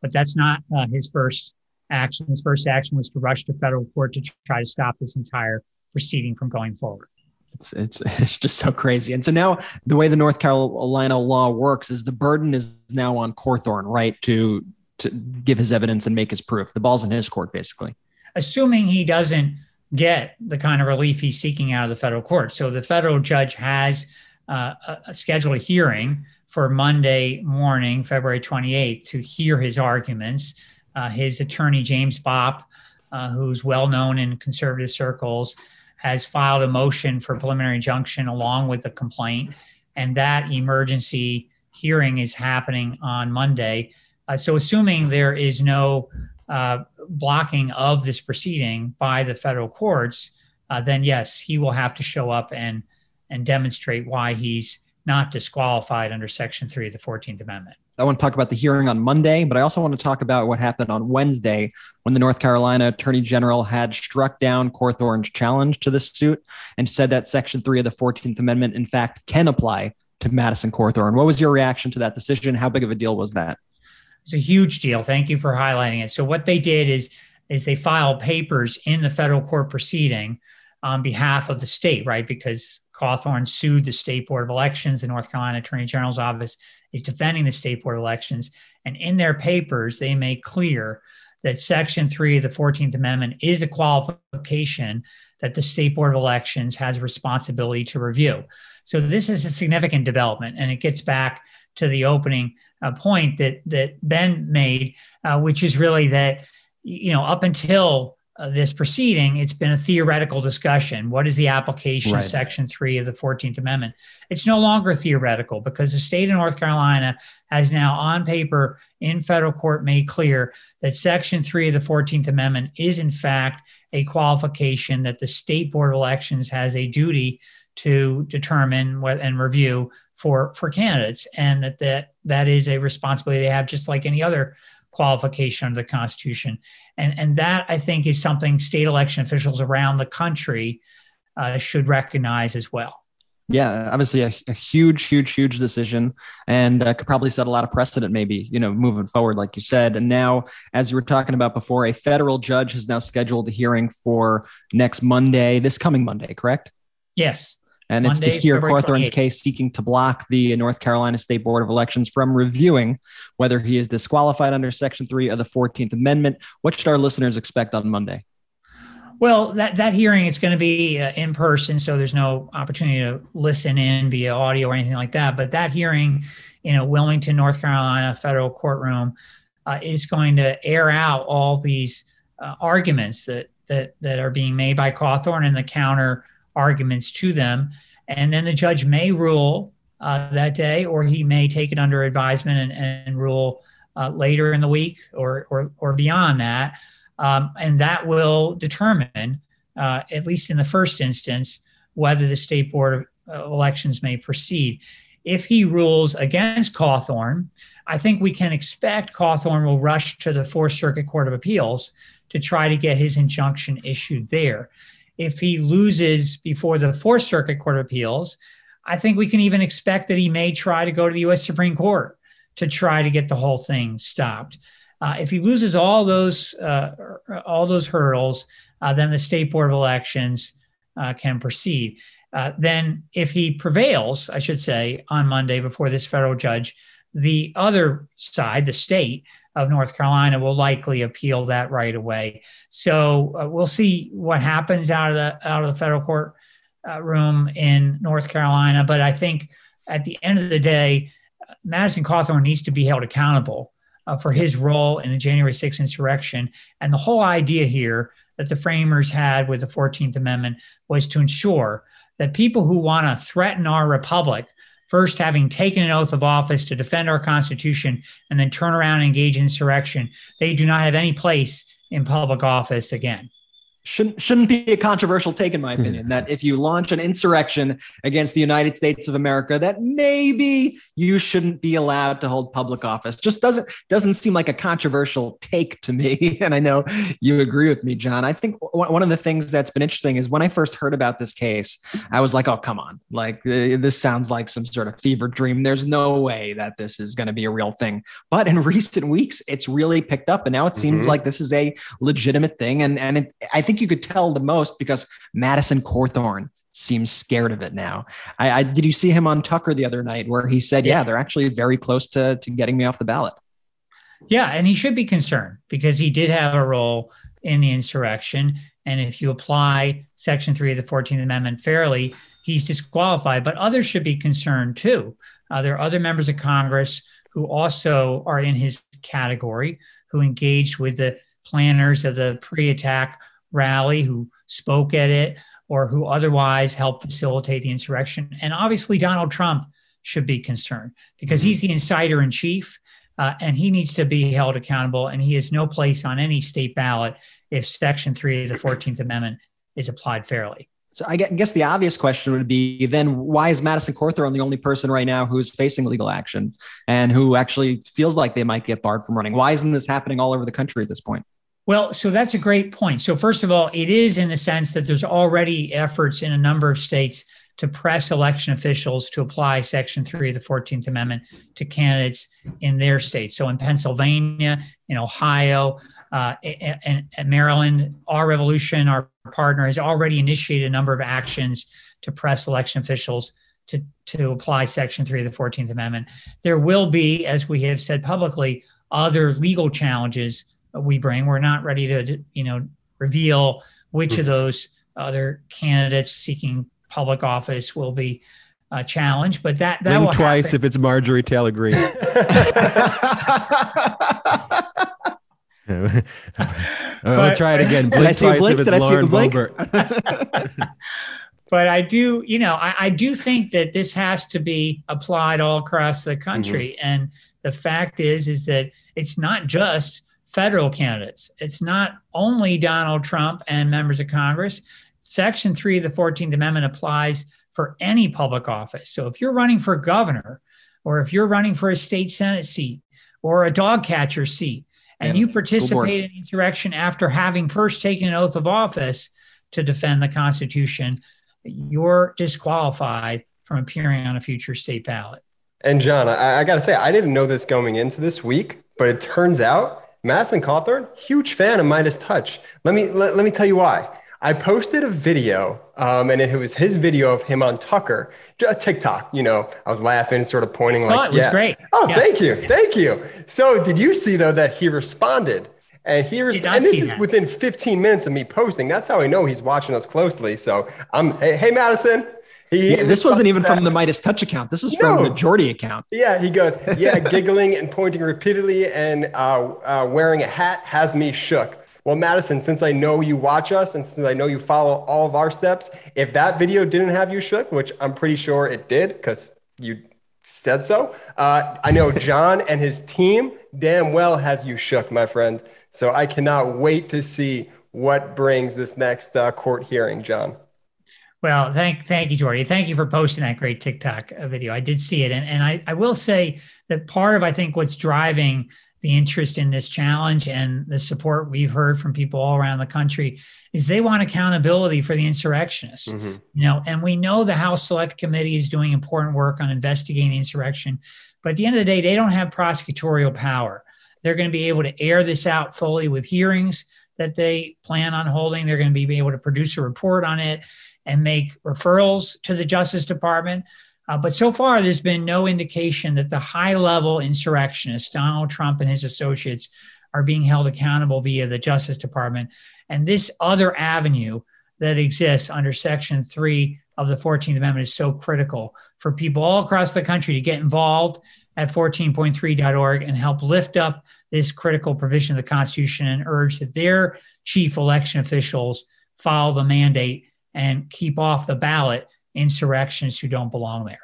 But that's not uh, his first action. His first action was to rush to federal court to try to stop this entire proceeding from going forward. It's, it's *laughs* it's just so crazy. And so now the way the North Carolina law works is the burden is now on Cawthorn, right, to to give his evidence and make his proof. The ball's in his court, basically. Assuming he doesn't get the kind of relief he's seeking out of the federal court. So the federal judge has uh, a, a scheduled hearing for Monday morning, February 28th, to hear his arguments. Uh, his attorney, James Bopp, uh, who's well known in conservative circles, has filed a motion for preliminary injunction along with the complaint. And that emergency hearing is happening on Monday. Uh, so, assuming there is no uh, blocking of this proceeding by the federal courts, uh, then yes, he will have to show up and and demonstrate why he's not disqualified under Section 3 of the 14th Amendment. I want to talk about the hearing on Monday, but I also want to talk about what happened on Wednesday when the North Carolina Attorney General had struck down Cawthorn's challenge to this suit and said that Section 3 of the 14th Amendment, in fact, can apply to Madison Cawthorn. What was your reaction to that decision? How big of a deal was that? It's a huge deal. Thank you for highlighting it. So, what they did is, is they filed papers in the federal court proceeding on behalf of the state, right? Because Cawthorn sued the State Board of Elections. The North Carolina Attorney General's office is defending the State Board of Elections. And in their papers, they make clear that Section 3 of the 14th Amendment is a qualification that the State Board of Elections has responsibility to review. So this is a significant development, and it gets back to the opening uh, point that that Ben made, uh, which is really that you know up until uh, this proceeding, it's been a theoretical discussion. What is the application right. of Section 3 of the 14th Amendment? It's no longer theoretical because the state of North Carolina has now, on paper, in federal court, made clear that Section 3 of the 14th Amendment is, in fact, a qualification that the State Board of Elections has a duty to determine what, and review for, for candidates, and that, that that is a responsibility they have just like any other qualification under the Constitution. And, and that, I think, is something state election officials around the country uh, should recognize as well. Yeah, obviously a, a huge, huge, huge decision, and uh, could probably set a lot of precedent, maybe you know, moving forward, like you said. And now, as you were talking about before, a federal judge has now scheduled a hearing for next Monday, this coming Monday, correct? Yes. And Monday, it's to hear Cawthorn's case seeking to block the North Carolina State Board of Elections from reviewing whether he is disqualified under Section 3 of the 14th Amendment. What should our listeners expect on Monday? Well, that, that hearing is going to be uh, in person, so there's no opportunity to listen in via audio or anything like that. But that hearing in a Wilmington, North Carolina federal courtroom uh, is going to air out all these uh, arguments that, that, that are being made by Cawthorn and the counter arguments to them. And then the judge may rule uh, that day, or he may take it under advisement and, and rule uh, later in the week or, or, or beyond that. Um, and that will determine, uh, at least in the first instance, whether the state board of elections may proceed. If he rules against Cawthorn, I think we can expect Cawthorn will rush to the Fourth Circuit Court of Appeals to try to get his injunction issued there if he loses before the Fourth Circuit Court of Appeals, I think we can even expect that he may try to go to the U.S. Supreme Court to try to get the whole thing stopped. Uh, if he loses all those uh, all those hurdles, uh, then the state board of elections uh, can proceed. Uh, then, if he prevails, I should say, on Monday before this federal judge, the other side, the state of North Carolina, will likely appeal that right away. So uh, we'll see what happens out of the out of the federal court room in North Carolina. But I think at the end of the day, Madison Cawthorn needs to be held accountable uh, for his role in the January 6th insurrection. And the whole idea here that the framers had with the 14th Amendment was to ensure that people who want to threaten our republic, first having taken an oath of office to defend our Constitution and then turn around and engage in insurrection, they do not have any place in public office again shouldn't shouldn't be a controversial take in my hmm. opinion that if you launch an insurrection against the United States of America that maybe you shouldn't be allowed to hold public office. Just doesn't doesn't seem like a controversial take to me *laughs* and I know you agree with me John. I think one of the things that's been interesting is when I first heard about this case I was like oh come on. Like uh, this sounds like some sort of fever dream. There's no way that this is going to be a real thing. But in *laughs* recent weeks it's really picked up and now it seems mm-hmm. like this is a legitimate thing and and it, I think think you could tell the most because Madison Cawthorn seems scared of it now. I, I, did you see him on Tucker the other night where he said, "Yeah, they're actually very close to to getting me off the ballot." Yeah, and he should be concerned because he did have a role in the insurrection, and if you apply Section Three of the Fourteenth Amendment fairly, he's disqualified. But others should be concerned too. Uh, there are other members of Congress who also are in his category who engaged with the planners of the pre-attack rally, who spoke at it, or who otherwise helped facilitate the insurrection. And obviously, Donald Trump should be concerned because he's the inciter in chief. Uh, and he needs to be held accountable. And he has no place on any state ballot if Section 3 of the 14th Amendment is applied fairly. So I guess the obvious question would be then why is Madison Cawthorn the only person right now who's facing legal action and who actually feels like they might get barred from running? Why isn't this happening all over the country at this point? Well, so that's a great point. So, first of all, it is in the sense that there's already efforts in a number of states to press election officials to apply Section 3 of the 14th Amendment to candidates in their state. So, in Pennsylvania, in Ohio, uh, and, and Maryland, our revolution, our partner, has already initiated a number of actions to press election officials to, to apply Section 3 of the 14th Amendment. There will be, as we have said publicly, other legal challenges we bring. We're not ready to, you know, reveal which of hmm. those other candidates seeking public office will be uh, challenged, but that that will twice happen. if it's Marjorie Taylor Greene. *laughs* *laughs* I'll try it again. Blink twice Blink? if it's Lauren Boebert. *laughs* but I do, you know, I, I, do think that this has to be applied all across the country. Mm-hmm. And the fact is, is that it's not just federal candidates. It's not only Donald Trump and members of Congress. Section 3 of the 14th Amendment applies for any public office. So if you're running for governor, or if you're running for a state senate seat, or a dog catcher seat, and you participate in insurrection after having first taken an oath of office to defend the Constitution, you're disqualified from appearing on a future state ballot. And John, I, I got to say, I didn't know this going into this week, but it turns out Madison Cawthorn, huge fan of MeidasTouch. Let me let, let me tell you why. I posted a video, um, and it was his video of him on Tucker, a TikTok. You know, I was laughing, sort of pointing oh, like, it was yeah. great. Oh, yeah. thank you, thank you. So, did you see though that he responded? And he res- and this is that. within 15 minutes of me posting. That's how I know he's watching us closely. So I'm, hey, hey Madison, he, yeah, this wasn't even from the Meidas Touch account. This is no. from the Jordy account. Yeah, he goes, *laughs* yeah, giggling and pointing repeatedly and uh, uh, wearing a hat has me shook. Well, Madison, since I know you watch us and since I know you follow all of our steps, if that video didn't have you shook, which I'm pretty sure it did because you said so, uh, I know *laughs* John and his team damn well has you shook, my friend. So I cannot wait to see what brings this next uh, court hearing, John. Well, thank thank you, Jordy. Thank you for posting that great TikTok uh, video. I did see it, and and I, I will say that part of I think what's driving the interest in this challenge and the support we've heard from people all around the country is they want accountability for the insurrectionists. Mm-hmm. You know, and we know the House Select Committee is doing important work on investigating insurrection, but at the end of the day, they don't have prosecutorial power. They're going to be able to air this out fully with hearings that they plan on holding. They're going to be able to produce a report on it and make referrals to the Justice Department. Uh, but so far, there's been no indication that the high level insurrectionists, Donald Trump and his associates, are being held accountable via the Justice Department. And this other avenue that exists under Section 3 of the 14th Amendment is so critical for people all across the country to get involved at 14.3.org and help lift up this critical provision of the Constitution and urge that their chief election officials follow the mandate and keep off the ballot insurrectionists who don't belong there.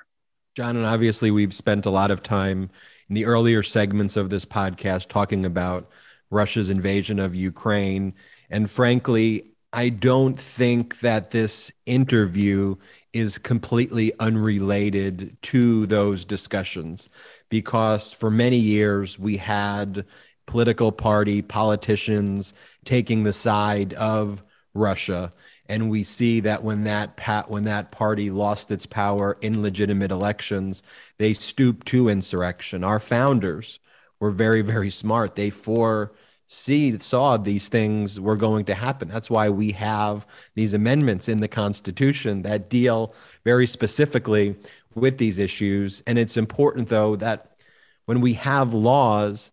John, and obviously we've spent a lot of time in the earlier segments of this podcast talking about Russia's invasion of Ukraine. And frankly, I don't think that this interview is completely unrelated to those discussions because for many years we had political party politicians taking the side of Russia and we see that when that when that party lost its power in legitimate elections they stooped to insurrection. Our founders were very very smart. They foresee saw these things were going to happen. That's why we have these amendments in the constitution that deal very specifically with these issues. And it's important though that when we have laws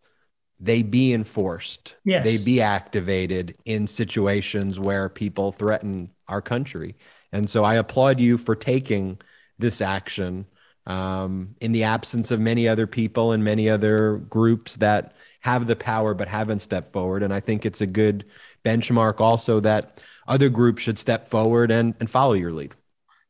they be enforced. Yes. They be activated in situations where people threaten our country. And so I applaud you for taking this action um, in the absence of many other people and many other groups that have the power but haven't stepped forward. And I think it's a good benchmark also that other groups should step forward and, and follow your lead.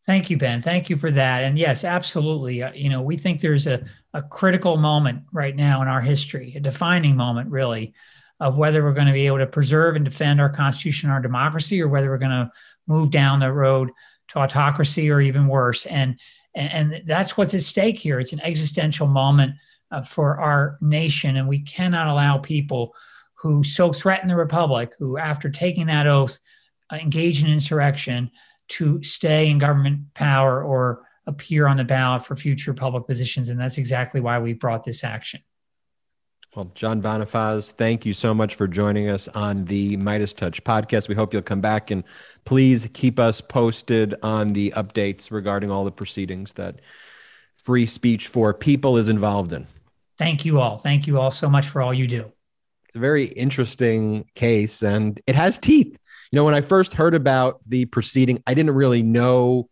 Thank you, Ben. Thank you for that. And yes, absolutely. Uh, you know, we think there's a, a critical moment right now in our history, a defining moment, really, of whether we're going to be able to preserve and defend our Constitution, our democracy, or whether we're going to move down the road to autocracy or even worse. And and that's what's at stake here. It's an existential moment uh, for our nation, and we cannot allow people who so threaten the republic, who after taking that oath uh, engage in insurrection, to stay in government power or appear on the ballot for future public positions. And that's exactly why we brought this action. Well, John Bonifaz, thank you so much for joining us on the Meidas Touch podcast. We hope you'll come back and please keep us posted on the updates regarding all the proceedings that Free Speech for People is involved in. Thank you all. Thank you all so much for all you do. It's a very interesting case and it has teeth. You know, when I first heard about the proceeding, I didn't really know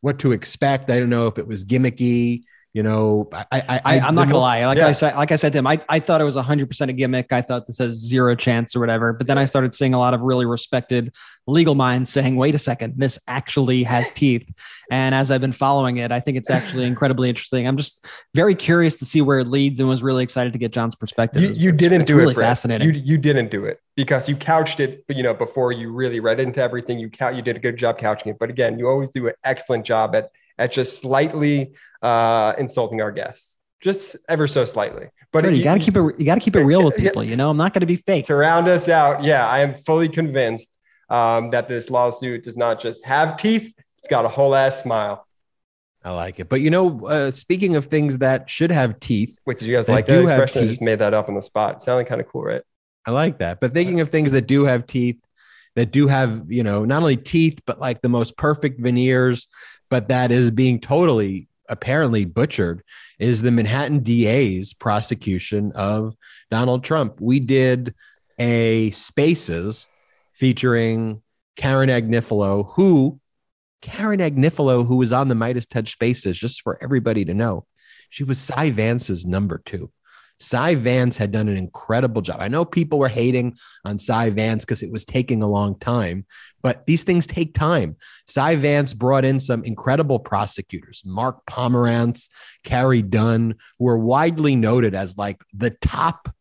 what to expect. I don't know if it was gimmicky. You know, I, I, I am not gonna lie. Like yeah. I said, like I said to him, I, I thought it was 100 percent a gimmick. I thought this has zero chance or whatever. But then I started seeing a lot of really respected legal minds saying, "Wait a second, this actually has *laughs* teeth." And as I've been following it, I think it's actually incredibly interesting. I'm just very curious to see where it leads, and was really excited to get John's perspective. You, you it's, didn't it's do really it, Brett. fascinating. You you didn't do it because you couched it, you know, before you really read into everything. You count. You did a good job couching it, but again, you always do an excellent job at at just slightly uh, insulting our guests, just ever so slightly. But you, you got to keep it. You got to keep it *laughs* real with people. You know, I'm not going to be fake. To round us out, yeah, I am fully convinced um, that this lawsuit does not just have teeth; it's got a whole ass smile. I like it. But you know, uh, speaking of things that should have teeth, wait, did you guys like that expression? I just made that up on the spot. It sounded kind of cool, right? I like that. But thinking of things that do have teeth, that do have, you know, not only teeth, but like the most perfect veneers, but that is being totally apparently butchered is the Manhattan DA's prosecution of Donald Trump. We did a Spaces featuring Karen Agnifilo, who Karen Agnifilo, who was on the Meidas Touch Spaces, just for everybody to know, she was Cy Vance's number two. Cy Vance had done an incredible job. I know people were hating on Cy Vance because it was taking a long time, but these things take time. Cy Vance brought in some incredible prosecutors, Mark Pomerantz, Carey Dunne, who are widely noted as like the top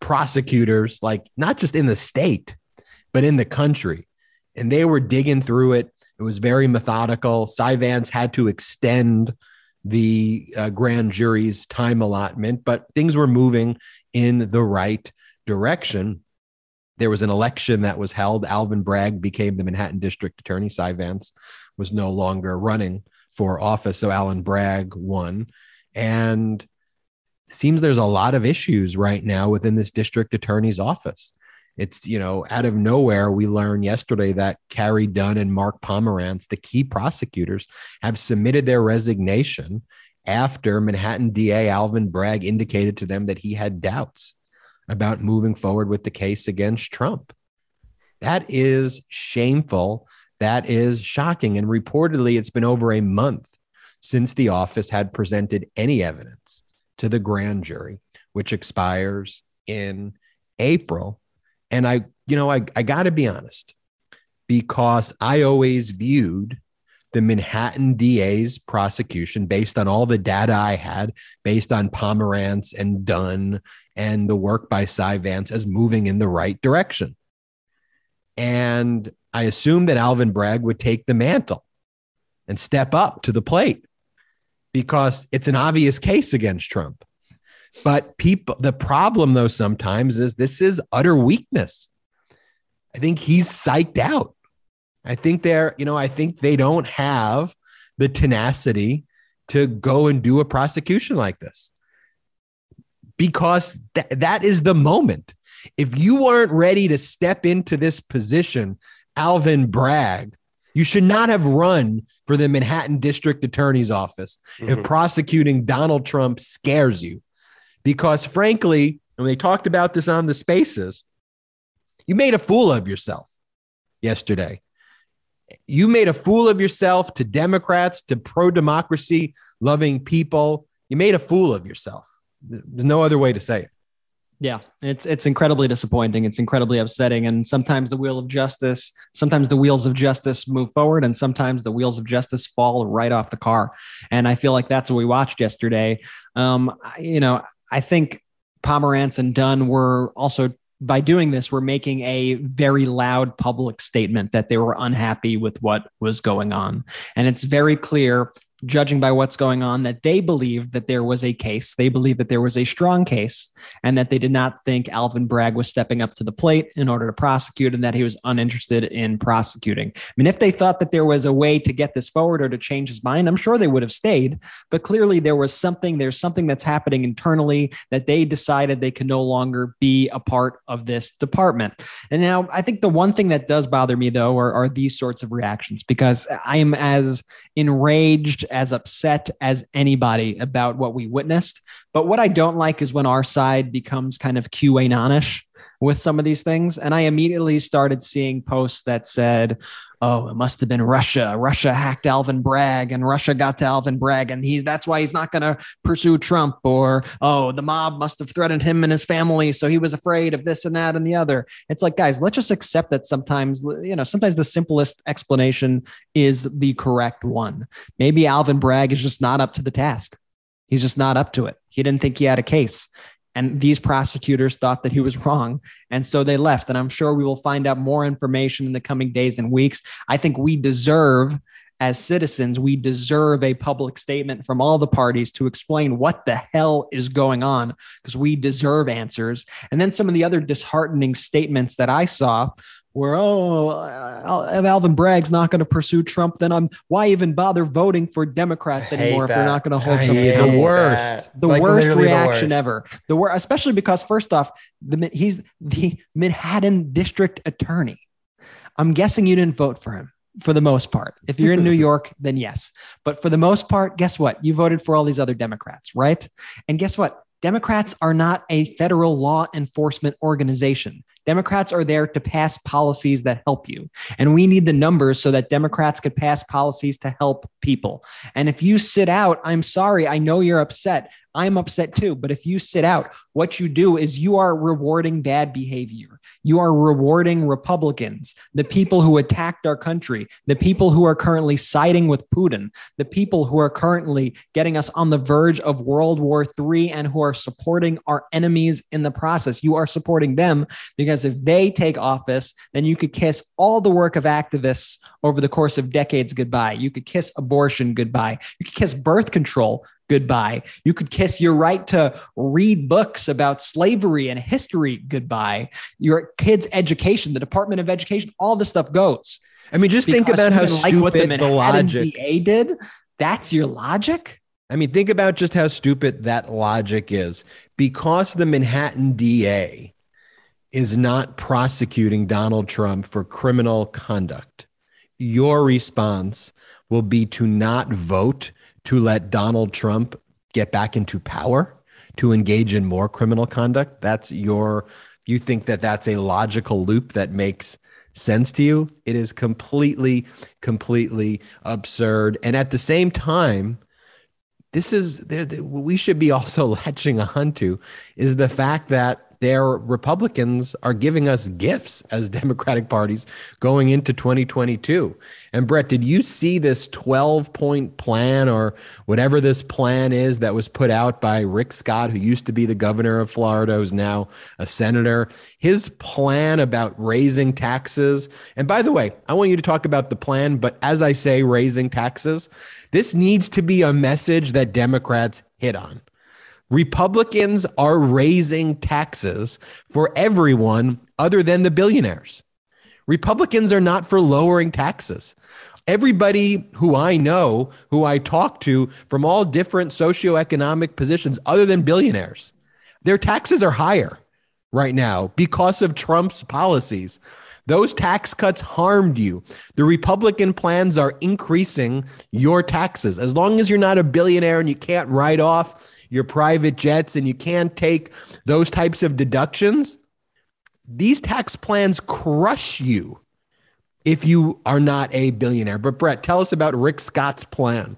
prosecutors, like not just in the state, but in the country. And they were digging through it. It was very methodical. Cy Vance had to extend the uh, grand jury's time allotment, but things were moving in the right direction. There was an election that was held. Alvin Bragg became the Manhattan District Attorney. Cy Vance was no longer running for office. So Alvin Bragg won. And seems there's a lot of issues right now within this district attorney's office. It's, you know, out of nowhere, we learned yesterday that Carey Dunne and Mark Pomerantz, the key prosecutors, have submitted their resignation after Manhattan DA Alvin Bragg indicated to them that he had doubts about moving forward with the case against Trump. That is shameful. That is shocking. And reportedly, it's been over a month since the office had presented any evidence to the grand jury, which expires in April. And I, you know, I, I got to be honest, because I always viewed the Manhattan DA's prosecution based on all the data I had, based on Pomerantz and Dunne and the work by Cy Vance as moving in the right direction. And I assumed that Alvin Bragg would take the mantle and step up to the plate because it's an obvious case against Trump. But people, the problem though, sometimes is this is utter weakness. I think he's psyched out. I think they're, you know, I think they don't have the tenacity to go and do a prosecution like this because th- that is the moment. If you weren't ready to step into this position, Alvin Bragg, you should not have run for the Manhattan District Attorney's Office mm-hmm. if prosecuting Donald Trump scares you. Because frankly, when they talked about this on the spaces, you made a fool of yourself yesterday. You made a fool of yourself to Democrats, to pro democracy loving people. You made a fool of yourself. There's no other way to say it. Yeah, it's it's incredibly disappointing. It's incredibly upsetting, and sometimes the wheel of justice, sometimes the wheels of justice move forward, and sometimes the wheels of justice fall right off the car. And I feel like that's what we watched yesterday. Um, you know, I think Pomerantz and Dunne were also by doing this, were making a very loud public statement that they were unhappy with what was going on. And it's very clear judging by what's going on, that they believed that there was a case. They believed that there was a strong case and that they did not think Alvin Bragg was stepping up to the plate in order to prosecute and that he was uninterested in prosecuting. I mean, if they thought that there was a way to get this forward or to change his mind, I'm sure they would have stayed. But clearly, there was something, there's something that's happening internally that they decided they could no longer be a part of this department. And now, I think the one thing that does bother me, though, are, are these sorts of reactions because I am as enraged as upset as anybody about what we witnessed. But what I don't like is when our side becomes kind of QAnonish with some of these things. And I immediately started seeing posts that said, oh, it must have been Russia. Russia hacked Alvin Bragg and Russia got to Alvin Bragg and he that's why he's not going to pursue Trump or oh, the mob must have threatened him and his family so he was afraid of this and that and the other. It's like guys, let's just accept that sometimes you know, sometimes the simplest explanation is the correct one. Maybe Alvin Bragg is just not up to the task. He's just not up to it. He didn't think he had a case. And these prosecutors thought that he was *laughs* wrong. And so they left. And I'm sure we will find out more information in the coming days and weeks. I think we deserve, as citizens, we deserve a public statement from all the parties to explain what the hell is going on because we deserve answers. And then some of the other disheartening statements that I saw where oh uh, uh, if Alvin Bragg's not going to pursue Trump, then I'm why even bother voting for Democrats anymore if they're not going to hold Trump? The worst, the like worst reaction the worst. ever. The worst, especially because first off, the he's the Manhattan District Attorney. I'm guessing you didn't vote for him for the most part. If you're in New *laughs* York, then yes. But for the most part, guess what? You voted for all these other Democrats, right? And guess what? Democrats are not a federal law enforcement organization. Democrats are there to pass policies that help you. And we need the numbers so that Democrats could pass policies to help people. And if you sit out, I'm sorry, I know you're upset. I'm upset too. But if you sit out, what you do is you are rewarding bad behavior. You are rewarding Republicans, the people who attacked our country, the people who are currently siding with Putin, the people who are currently getting us on the verge of World War III and who are supporting our enemies in the process. You are supporting them because if they take office, then you could kiss all the work of activists over the course of decades goodbye. You could kiss abortion goodbye. You could kiss birth control goodbye. You could kiss your right to read books about slavery and history goodbye. Your kids' education, the Department of Education, all this stuff goes. I mean, just think about how stupid like the, the logic DA did. That's your logic. I mean, think about just how stupid that logic is. Because the Manhattan DA is not prosecuting Donald Trump for criminal conduct, your response will be to not vote to let Donald Trump get back into power, to engage in more criminal conduct. That's your, you think that that's a logical loop that makes sense to you. It is completely, completely absurd. And at the same time, this is we should be also *laughs* latching onto is the fact that their Republicans are giving us gifts as *laughs* Democratic parties going into 2022. And Brett, did you see this 12 point plan or whatever this plan is that was put out by Rick Scott, who used to be the governor of Florida, who's now a senator? His plan about raising taxes. And by the way, I want you to talk about the plan, but as I say, raising taxes, this needs to be a message that Democrats hit on. Republicans are raising taxes for everyone other than the billionaires. Republicans are not for lowering taxes. Everybody who I know, who I talk to from all different socioeconomic positions other than billionaires, their taxes are higher right now because of Trump's policies. Those tax cuts harmed you. The Republican plans are increasing your taxes. As long as you're not a billionaire and you can't write off your private jets and you can't take those types of deductions, these tax plans crush you if you are not a billionaire. But Brett, tell us about Rick Scott's plan.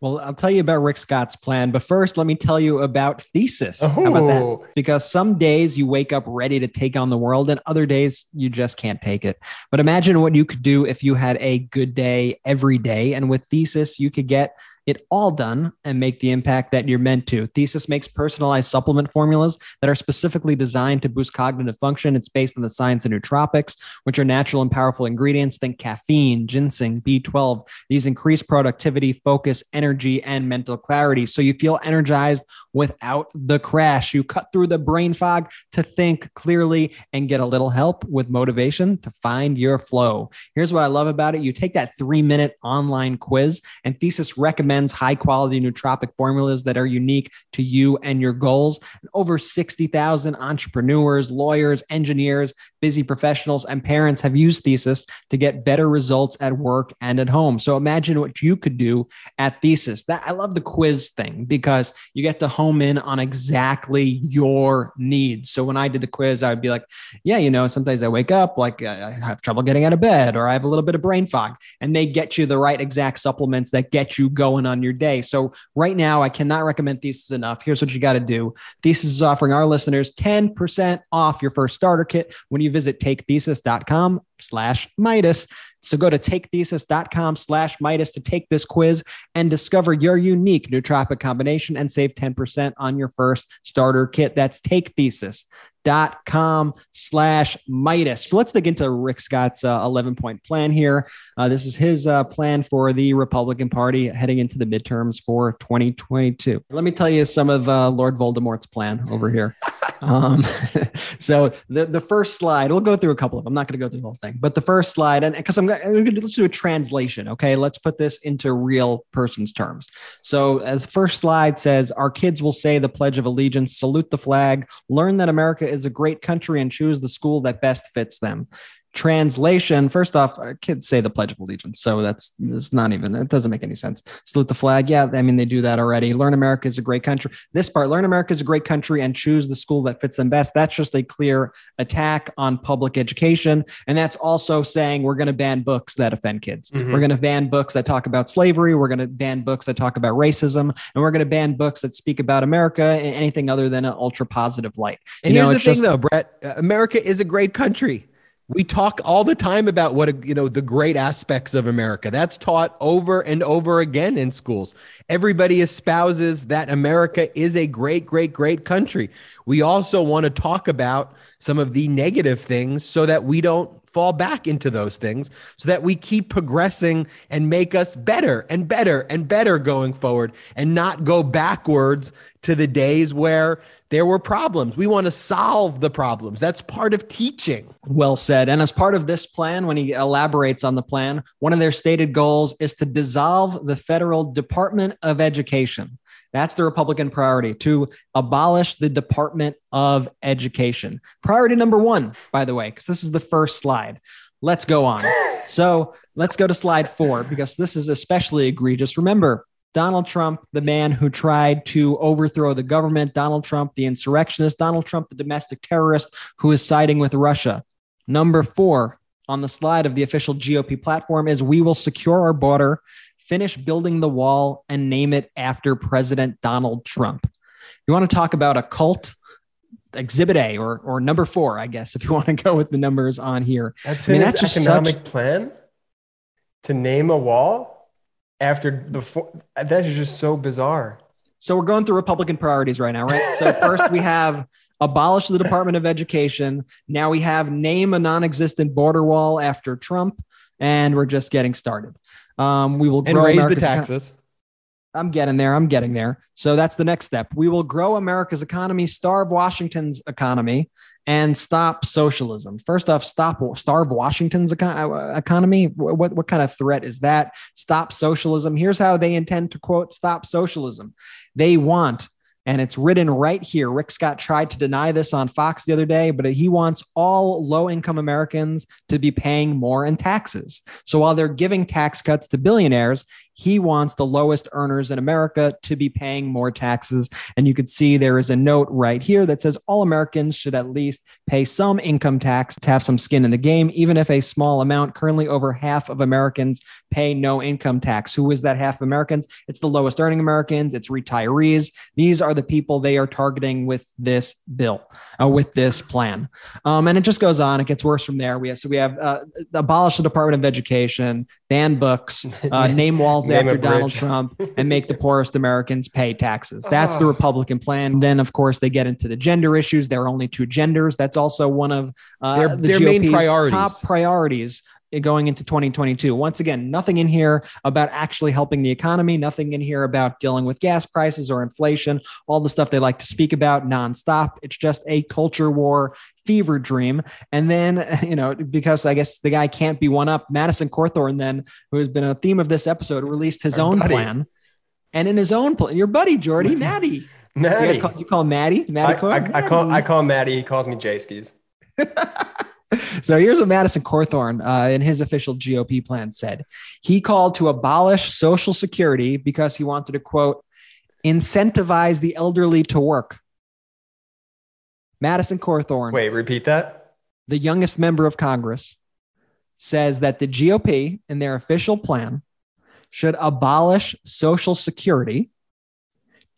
Well, I'll tell you about Rick Scott's plan, but first, let me tell you about Thesis. Oh. How about that? Oh. Because some days you wake up ready to take on the world, and other days you just can't take it. But imagine what you could do if you had a good day every day. And with Thesis, you could get it all done and make the impact that you're meant to. Thesis makes personalized supplement formulas that are specifically designed to boost cognitive function. It's based on the science of nootropics, which are natural and powerful ingredients. Think caffeine, ginseng, B12. These increase productivity, focus, energy, and mental clarity. So you feel energized without the crash. You cut through the brain fog to think clearly and get a little help with motivation to find your flow. Here's what I love about it you take that three minute online quiz, and Thesis recommends recommends high quality nootropic formulas that are unique to you and your goals. Over 60,000 entrepreneurs, lawyers, engineers, busy professionals, and parents have used Thesis to get better results at work and at home. So imagine what you could do at Thesis. That I love the quiz thing because you get to home in on exactly your needs. So when I did the quiz, I would be like, yeah, you know, sometimes I wake up like uh, I have trouble getting out of bed or I have a little bit of brain fog, and they get you the right exact supplements that get you going on your day. So right now, I cannot recommend Thesis enough. Here's what you got to do. Thesis is offering our listeners 10% off your first starter kit when you visit takethesis.com slash Meidas. So go to takethesis.com slash Meidas to take this quiz and discover your unique nootropic combination and save 10% on your first starter kit. That's takethesis.com slash Meidas. So let's dig into Rick Scott's uh, 11 point plan here. Uh, this is his uh, plan for the Republican Party heading into the midterms for 2022. Let me tell you some of uh, Lord Voldemort's plan over here. *laughs* Um, *laughs* so the, the first slide, we'll go through a couple of them. I'm not going to go through the whole thing, but the first slide, and because I'm going to let's do a translation. Okay. Let's put this into real person's terms. So as first slide says, our kids will say the pledge of allegiance, salute the flag, learn that America is a great country and choose the school that best fits them. Translation First off, uh, kids say the Pledge of Allegiance. So that's, it's not even, it doesn't make any sense. Salute the flag. Yeah, I mean, they do that already. Learn America is a great country. This part, Learn America is a great country and choose the school that fits them best. That's just a clear attack on public education. And that's also saying we're going to ban books that offend kids. Mhm. We're going to ban books that talk about slavery. We're going to ban books that talk about racism. And we're going to ban books that speak about America in anything other than an ultra positive light. And You know, here's the thing, just- though, Brett. Uh, America is a great country. We talk all the time about what you know the great aspects of America. That's taught over and over again in schools. Everybody espouses that America is a great, great, great country. We also want to talk about some of the negative things so that we don't fall back into those things so that we keep progressing and make us better and better and better going forward and not go backwards to the days where there were problems. We want to solve the problems. That's part of teaching. Well said. And as part of this plan, when he elaborates on the plan, one of their stated goals is to dissolve the federal Department of Education. That's the Republican priority to abolish the Department of Education. Priority number one, by the way, because this is the first slide. Let's go on. *laughs* So let's go to slide four because this is especially egregious. Remember, Donald Trump, the man who tried to overthrow the government, Donald Trump, the insurrectionist, Donald Trump, the domestic terrorist who is siding with Russia. Number four on the slide of the official GOP platform is we will secure our border, finish building the wall, and name it after President Donald Trump. You want to talk about a cult? Exhibit A or, or number four, I guess, if you *laughs* want to go with the numbers on here. That's I mean, in that's his economic such- plan to name a wall after before That is just so bizarre. So we're going through Republican priorities right now, right? So first we have abolish the Department of Education. Now we have name a non-existent border wall after Trump, and we're just getting started. Um, we will And raise the America's econ- taxes. I'm getting there. I'm getting there. So that's the next step. We will grow America's economy, starve Washington's economy, and stop socialism. First off, stop starve Washington's uh, economy. What what kind of threat is that? Stop socialism. Here's how they intend to quote stop socialism. They want and it's written right here. Rick Scott tried to deny this on Fox the other day, but he wants all low income Americans to be paying more in taxes. So while they're giving tax cuts to billionaires, he wants the lowest earners in America to be paying more taxes. And you could see there is a note right here that says all Americans should at least pay some income tax to have some skin in the game, even if a small amount. Currently, over half of Americans pay no income tax. Who is that half of Americans? It's the lowest earning Americans, it's retirees. These are the people they are targeting with this bill, uh, with this plan. Um, and it just goes on. It gets worse from there. We have so we have uh, abolish the Department of Education, ban books, *laughs* uh, name walls Name after Donald. Trump, *laughs* and make the poorest Americans pay taxes. That's the Oh. Republican plan. Then, of course, they get into the gender issues. There are only two genders. That's also one of uh, Their- the their main priorities. Top priorities going into 2022. Once again, nothing in here about actually helping the economy, nothing in here about dealing with gas prices or inflation, all the stuff they like to speak about nonstop. It's just a culture war fever dream. And then, *laughs* you know, because I guess the guy can't be one up, Madison Cawthorn, then, who has been a theme of this episode, released his Our own buddy. plan. And in his own plan, your buddy Jordy, *laughs* Maddie. You, Maddie. guys call, you call Maddie? Maddie I? I, I call I call Maddie. He calls me J skis. *laughs* So here's what Madison Cawthorn, uh, in his official GOP plan, said. He called to abolish Social Security because he wanted to, quote, incentivize the elderly to work. Madison Cawthorn, Wait, repeat that. the youngest member of Congress, says that the GOP, in their official plan, should abolish Social Security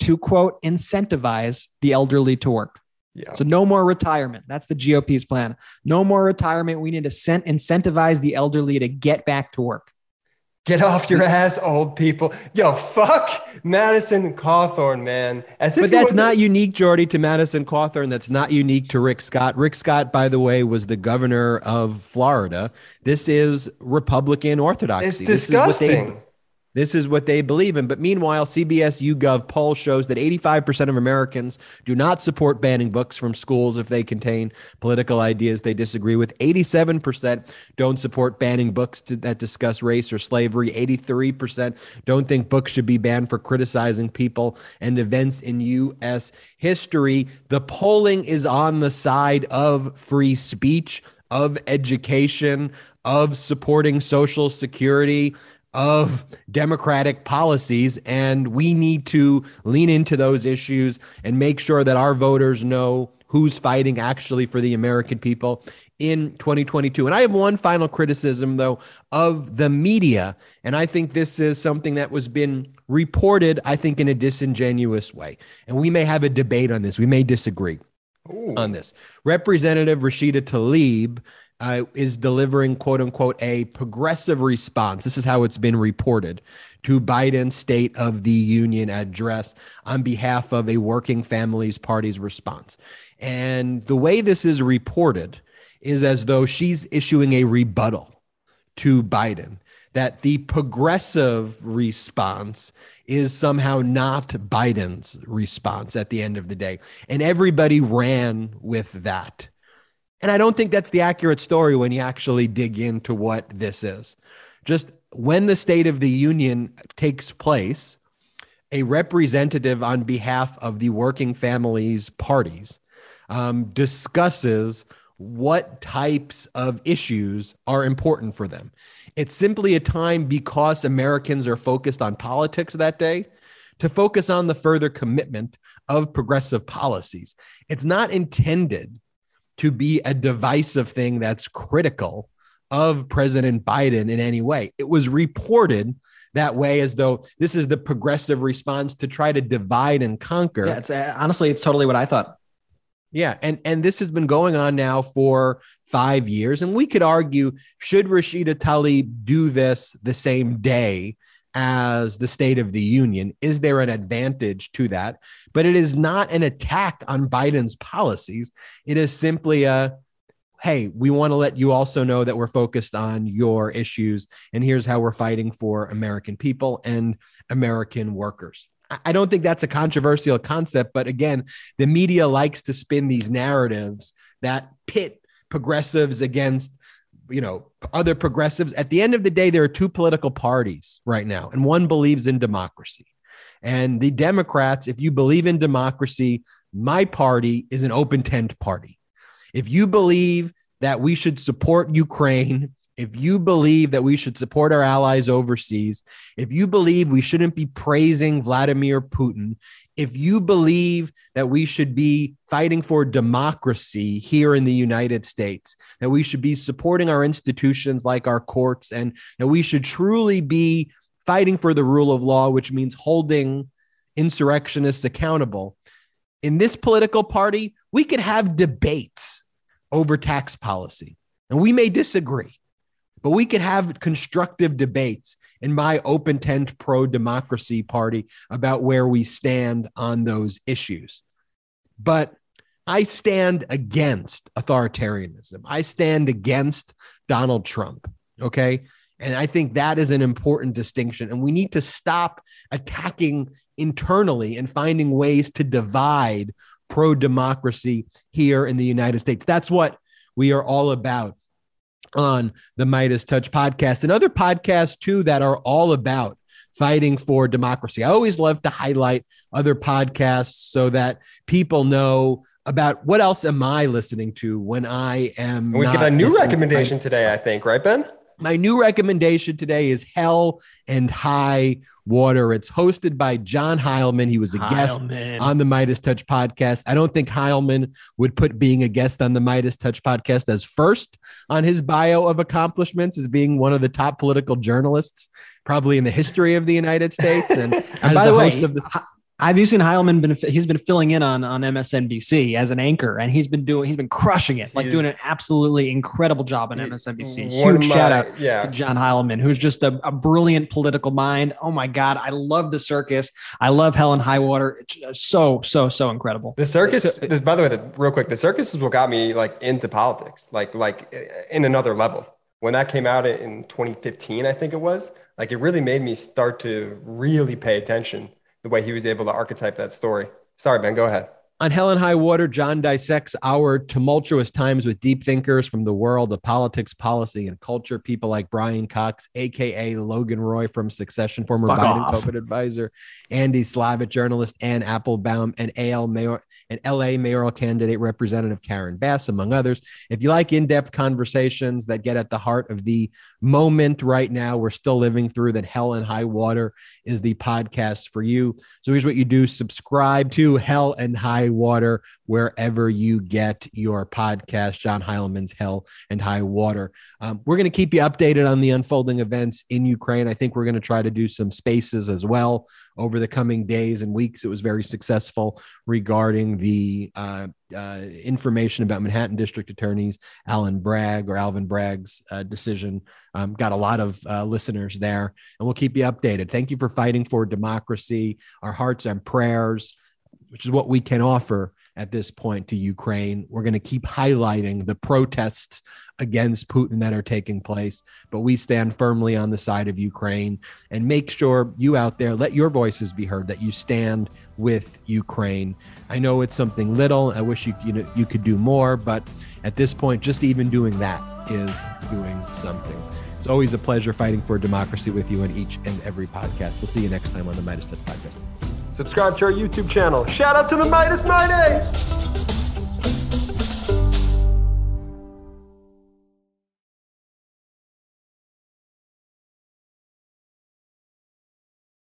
to, quote, incentivize the elderly to work. Yeah. So no more retirement. That's the GOP's plan. No more retirement. We need to incentivize the elderly to get back to work. Get off your ass, old people. Yo, fuck Madison Cawthorn, man. As But that's wasn't- unique, Jordy, to Madison Cawthorn. That's not unique to Rick Scott. Rick Scott, by the way, was the governor of Florida. This is Republican orthodoxy. It's This is what they- disgusting. This is what they believe in. But meanwhile, CBS YouGov poll shows that 85% of Americans do not support banning books from schools if they contain political ideas they disagree with. 87% don't support banning books to, that discuss race or slavery. 83% don't think books should be banned for criticizing people and events in U.S. history. The polling is on the side of free speech of education, of supporting social security, of democratic policies. And we need to lean into those issues and make sure that our voters know who's fighting actually for the American people in 2022. And I have one final criticism, though, of the media. And I think this is something that was been reported, I think, in a disingenuous way. And we may have a debate on this. We may disagree. Ooh. on this. Representative Rashida Tlaib uh, is delivering, quote unquote, a progressive response. This is how it's been reported to Biden's State of the Union address on behalf of a working families party's response. And the way this is reported is as though she's issuing a rebuttal to Biden that the progressive response is somehow not Biden's response at the end of the day. And everybody ran with that. And I don't think that's the accurate story when you actually dig into what this is. Just when the State of the Union takes place, a representative on behalf of the working families parties um, discusses what types of issues are important for them. It's simply a time because Americans are focused on politics that day to focus on the further commitment of progressive policies. It's not intended to be a divisive thing that's critical of President Biden in any way. It was reported that way as though this is the progressive response to try to divide and conquer. Yeah, it's, uh, honestly, it's totally what I thought. Yeah, and and this has been going on now for five years, and we could argue should Rashida Tlaib do this the same day as the State of the Union? Is there an advantage to that? But it is not an attack on Biden's policies. It is simply a hey, we want to let you also know that we're focused on your issues, and here's how we're fighting for American people and American workers. I don't think that's a controversial concept, but again, the media likes to spin these narratives that pit progressives against you know other progressives. At the end of the day there are two political parties right now and one believes in democracy. And the democrats if you believe in democracy my party is an open tent party. If you believe that we should support ukraine if you believe that we should support our allies overseas, if you believe we shouldn't be praising Vladimir Putin, if you believe that we should be fighting for democracy here in the United States, that we should be supporting our institutions like our courts, and that we should truly be fighting for the rule of law, which means holding insurrectionists accountable. In this political party, we could have debates over tax policy, and we may disagree. But we could have constructive debates in my open tent pro democracy party about where we stand on those issues. But I stand against authoritarianism. I stand against Donald Trump. Okay. And I think that is an important distinction. And we need to stop attacking internally and finding ways to divide pro democracy here in the United States. That's what we are all about on the Meidas Touch podcast and other podcasts too that are all about fighting for democracy. I always love to highlight other podcasts so that people know about what else am I listening to when I am. We get a new recommendation today, I think, right, Ben? My new recommendation today is Hell and High Water. It's hosted by John Heilemann. He was a Heilemann. guest on the Meidas Touch podcast. I don't think Heilemann would put being a guest on the Meidas Touch podcast as first on his bio of accomplishments as being one of the top political journalists probably in the history of the United States. And, *laughs* and as the, the way, host of the I've seen Heilemann been he's been filling in on on MSNBC as an anchor, and he's been doing he's been crushing it, like doing an absolutely incredible job on MSNBC. Huge my, shout out yeah. to John Heilemann, who's just a, a, brilliant political mind. Oh my god, I love the circus. I love Hell and High Water. It's so so so incredible. The circus, by the way, the, real quick, the circus is what got me like into politics, like like eh, in another level. When that came out in 2015, I think it was like it really made me start to really pay attention the way he was able to archetype that story. Sorry, Ben, go ahead. On Hell and High Water, John dissects our tumultuous times with deep thinkers from the world of politics, policy, and culture. People like Brian Cox, aka Logan Roy from Succession, former Fuck Biden. COVID advisor, Andy Slavitt, journalist, Anne Applebaum, and AL Mayor and LA mayoral candidate Representative Karen Bass, among others. If you like in-depth conversations that get at the heart of the moment right now we're still living through, then Hell and High Water is the podcast for you. So here's what you do: subscribe to Hell and High Water wherever you get your podcast. John Heilemann's Hell and High Water. Um, we're going to keep you updated on the unfolding events in Ukraine. I think we're going to try to do some spaces as well over the coming days and weeks. It was very successful regarding the uh, uh, information about Manhattan District Attorneys Alan Bragg or Alvin Bragg's uh, decision. Um, got a lot of uh, listeners there, and we'll keep you updated. Thank you for fighting for democracy. Our hearts and prayers, which is what we can offer at this point to Ukraine. We're going to keep highlighting the protests against Putin that are taking place, but we stand firmly on the side of Ukraine and make sure you out there let your voices be heard that you stand with Ukraine. I know it's something little. I wish you you know you could do more, but at this point just even doing that is doing something. It's always a pleasure fighting for democracy with you in each and every podcast. We'll see you next time on the Meidas Touch podcast. Subscribe to our YouTube channel. Shout out to the Meidas Mighty!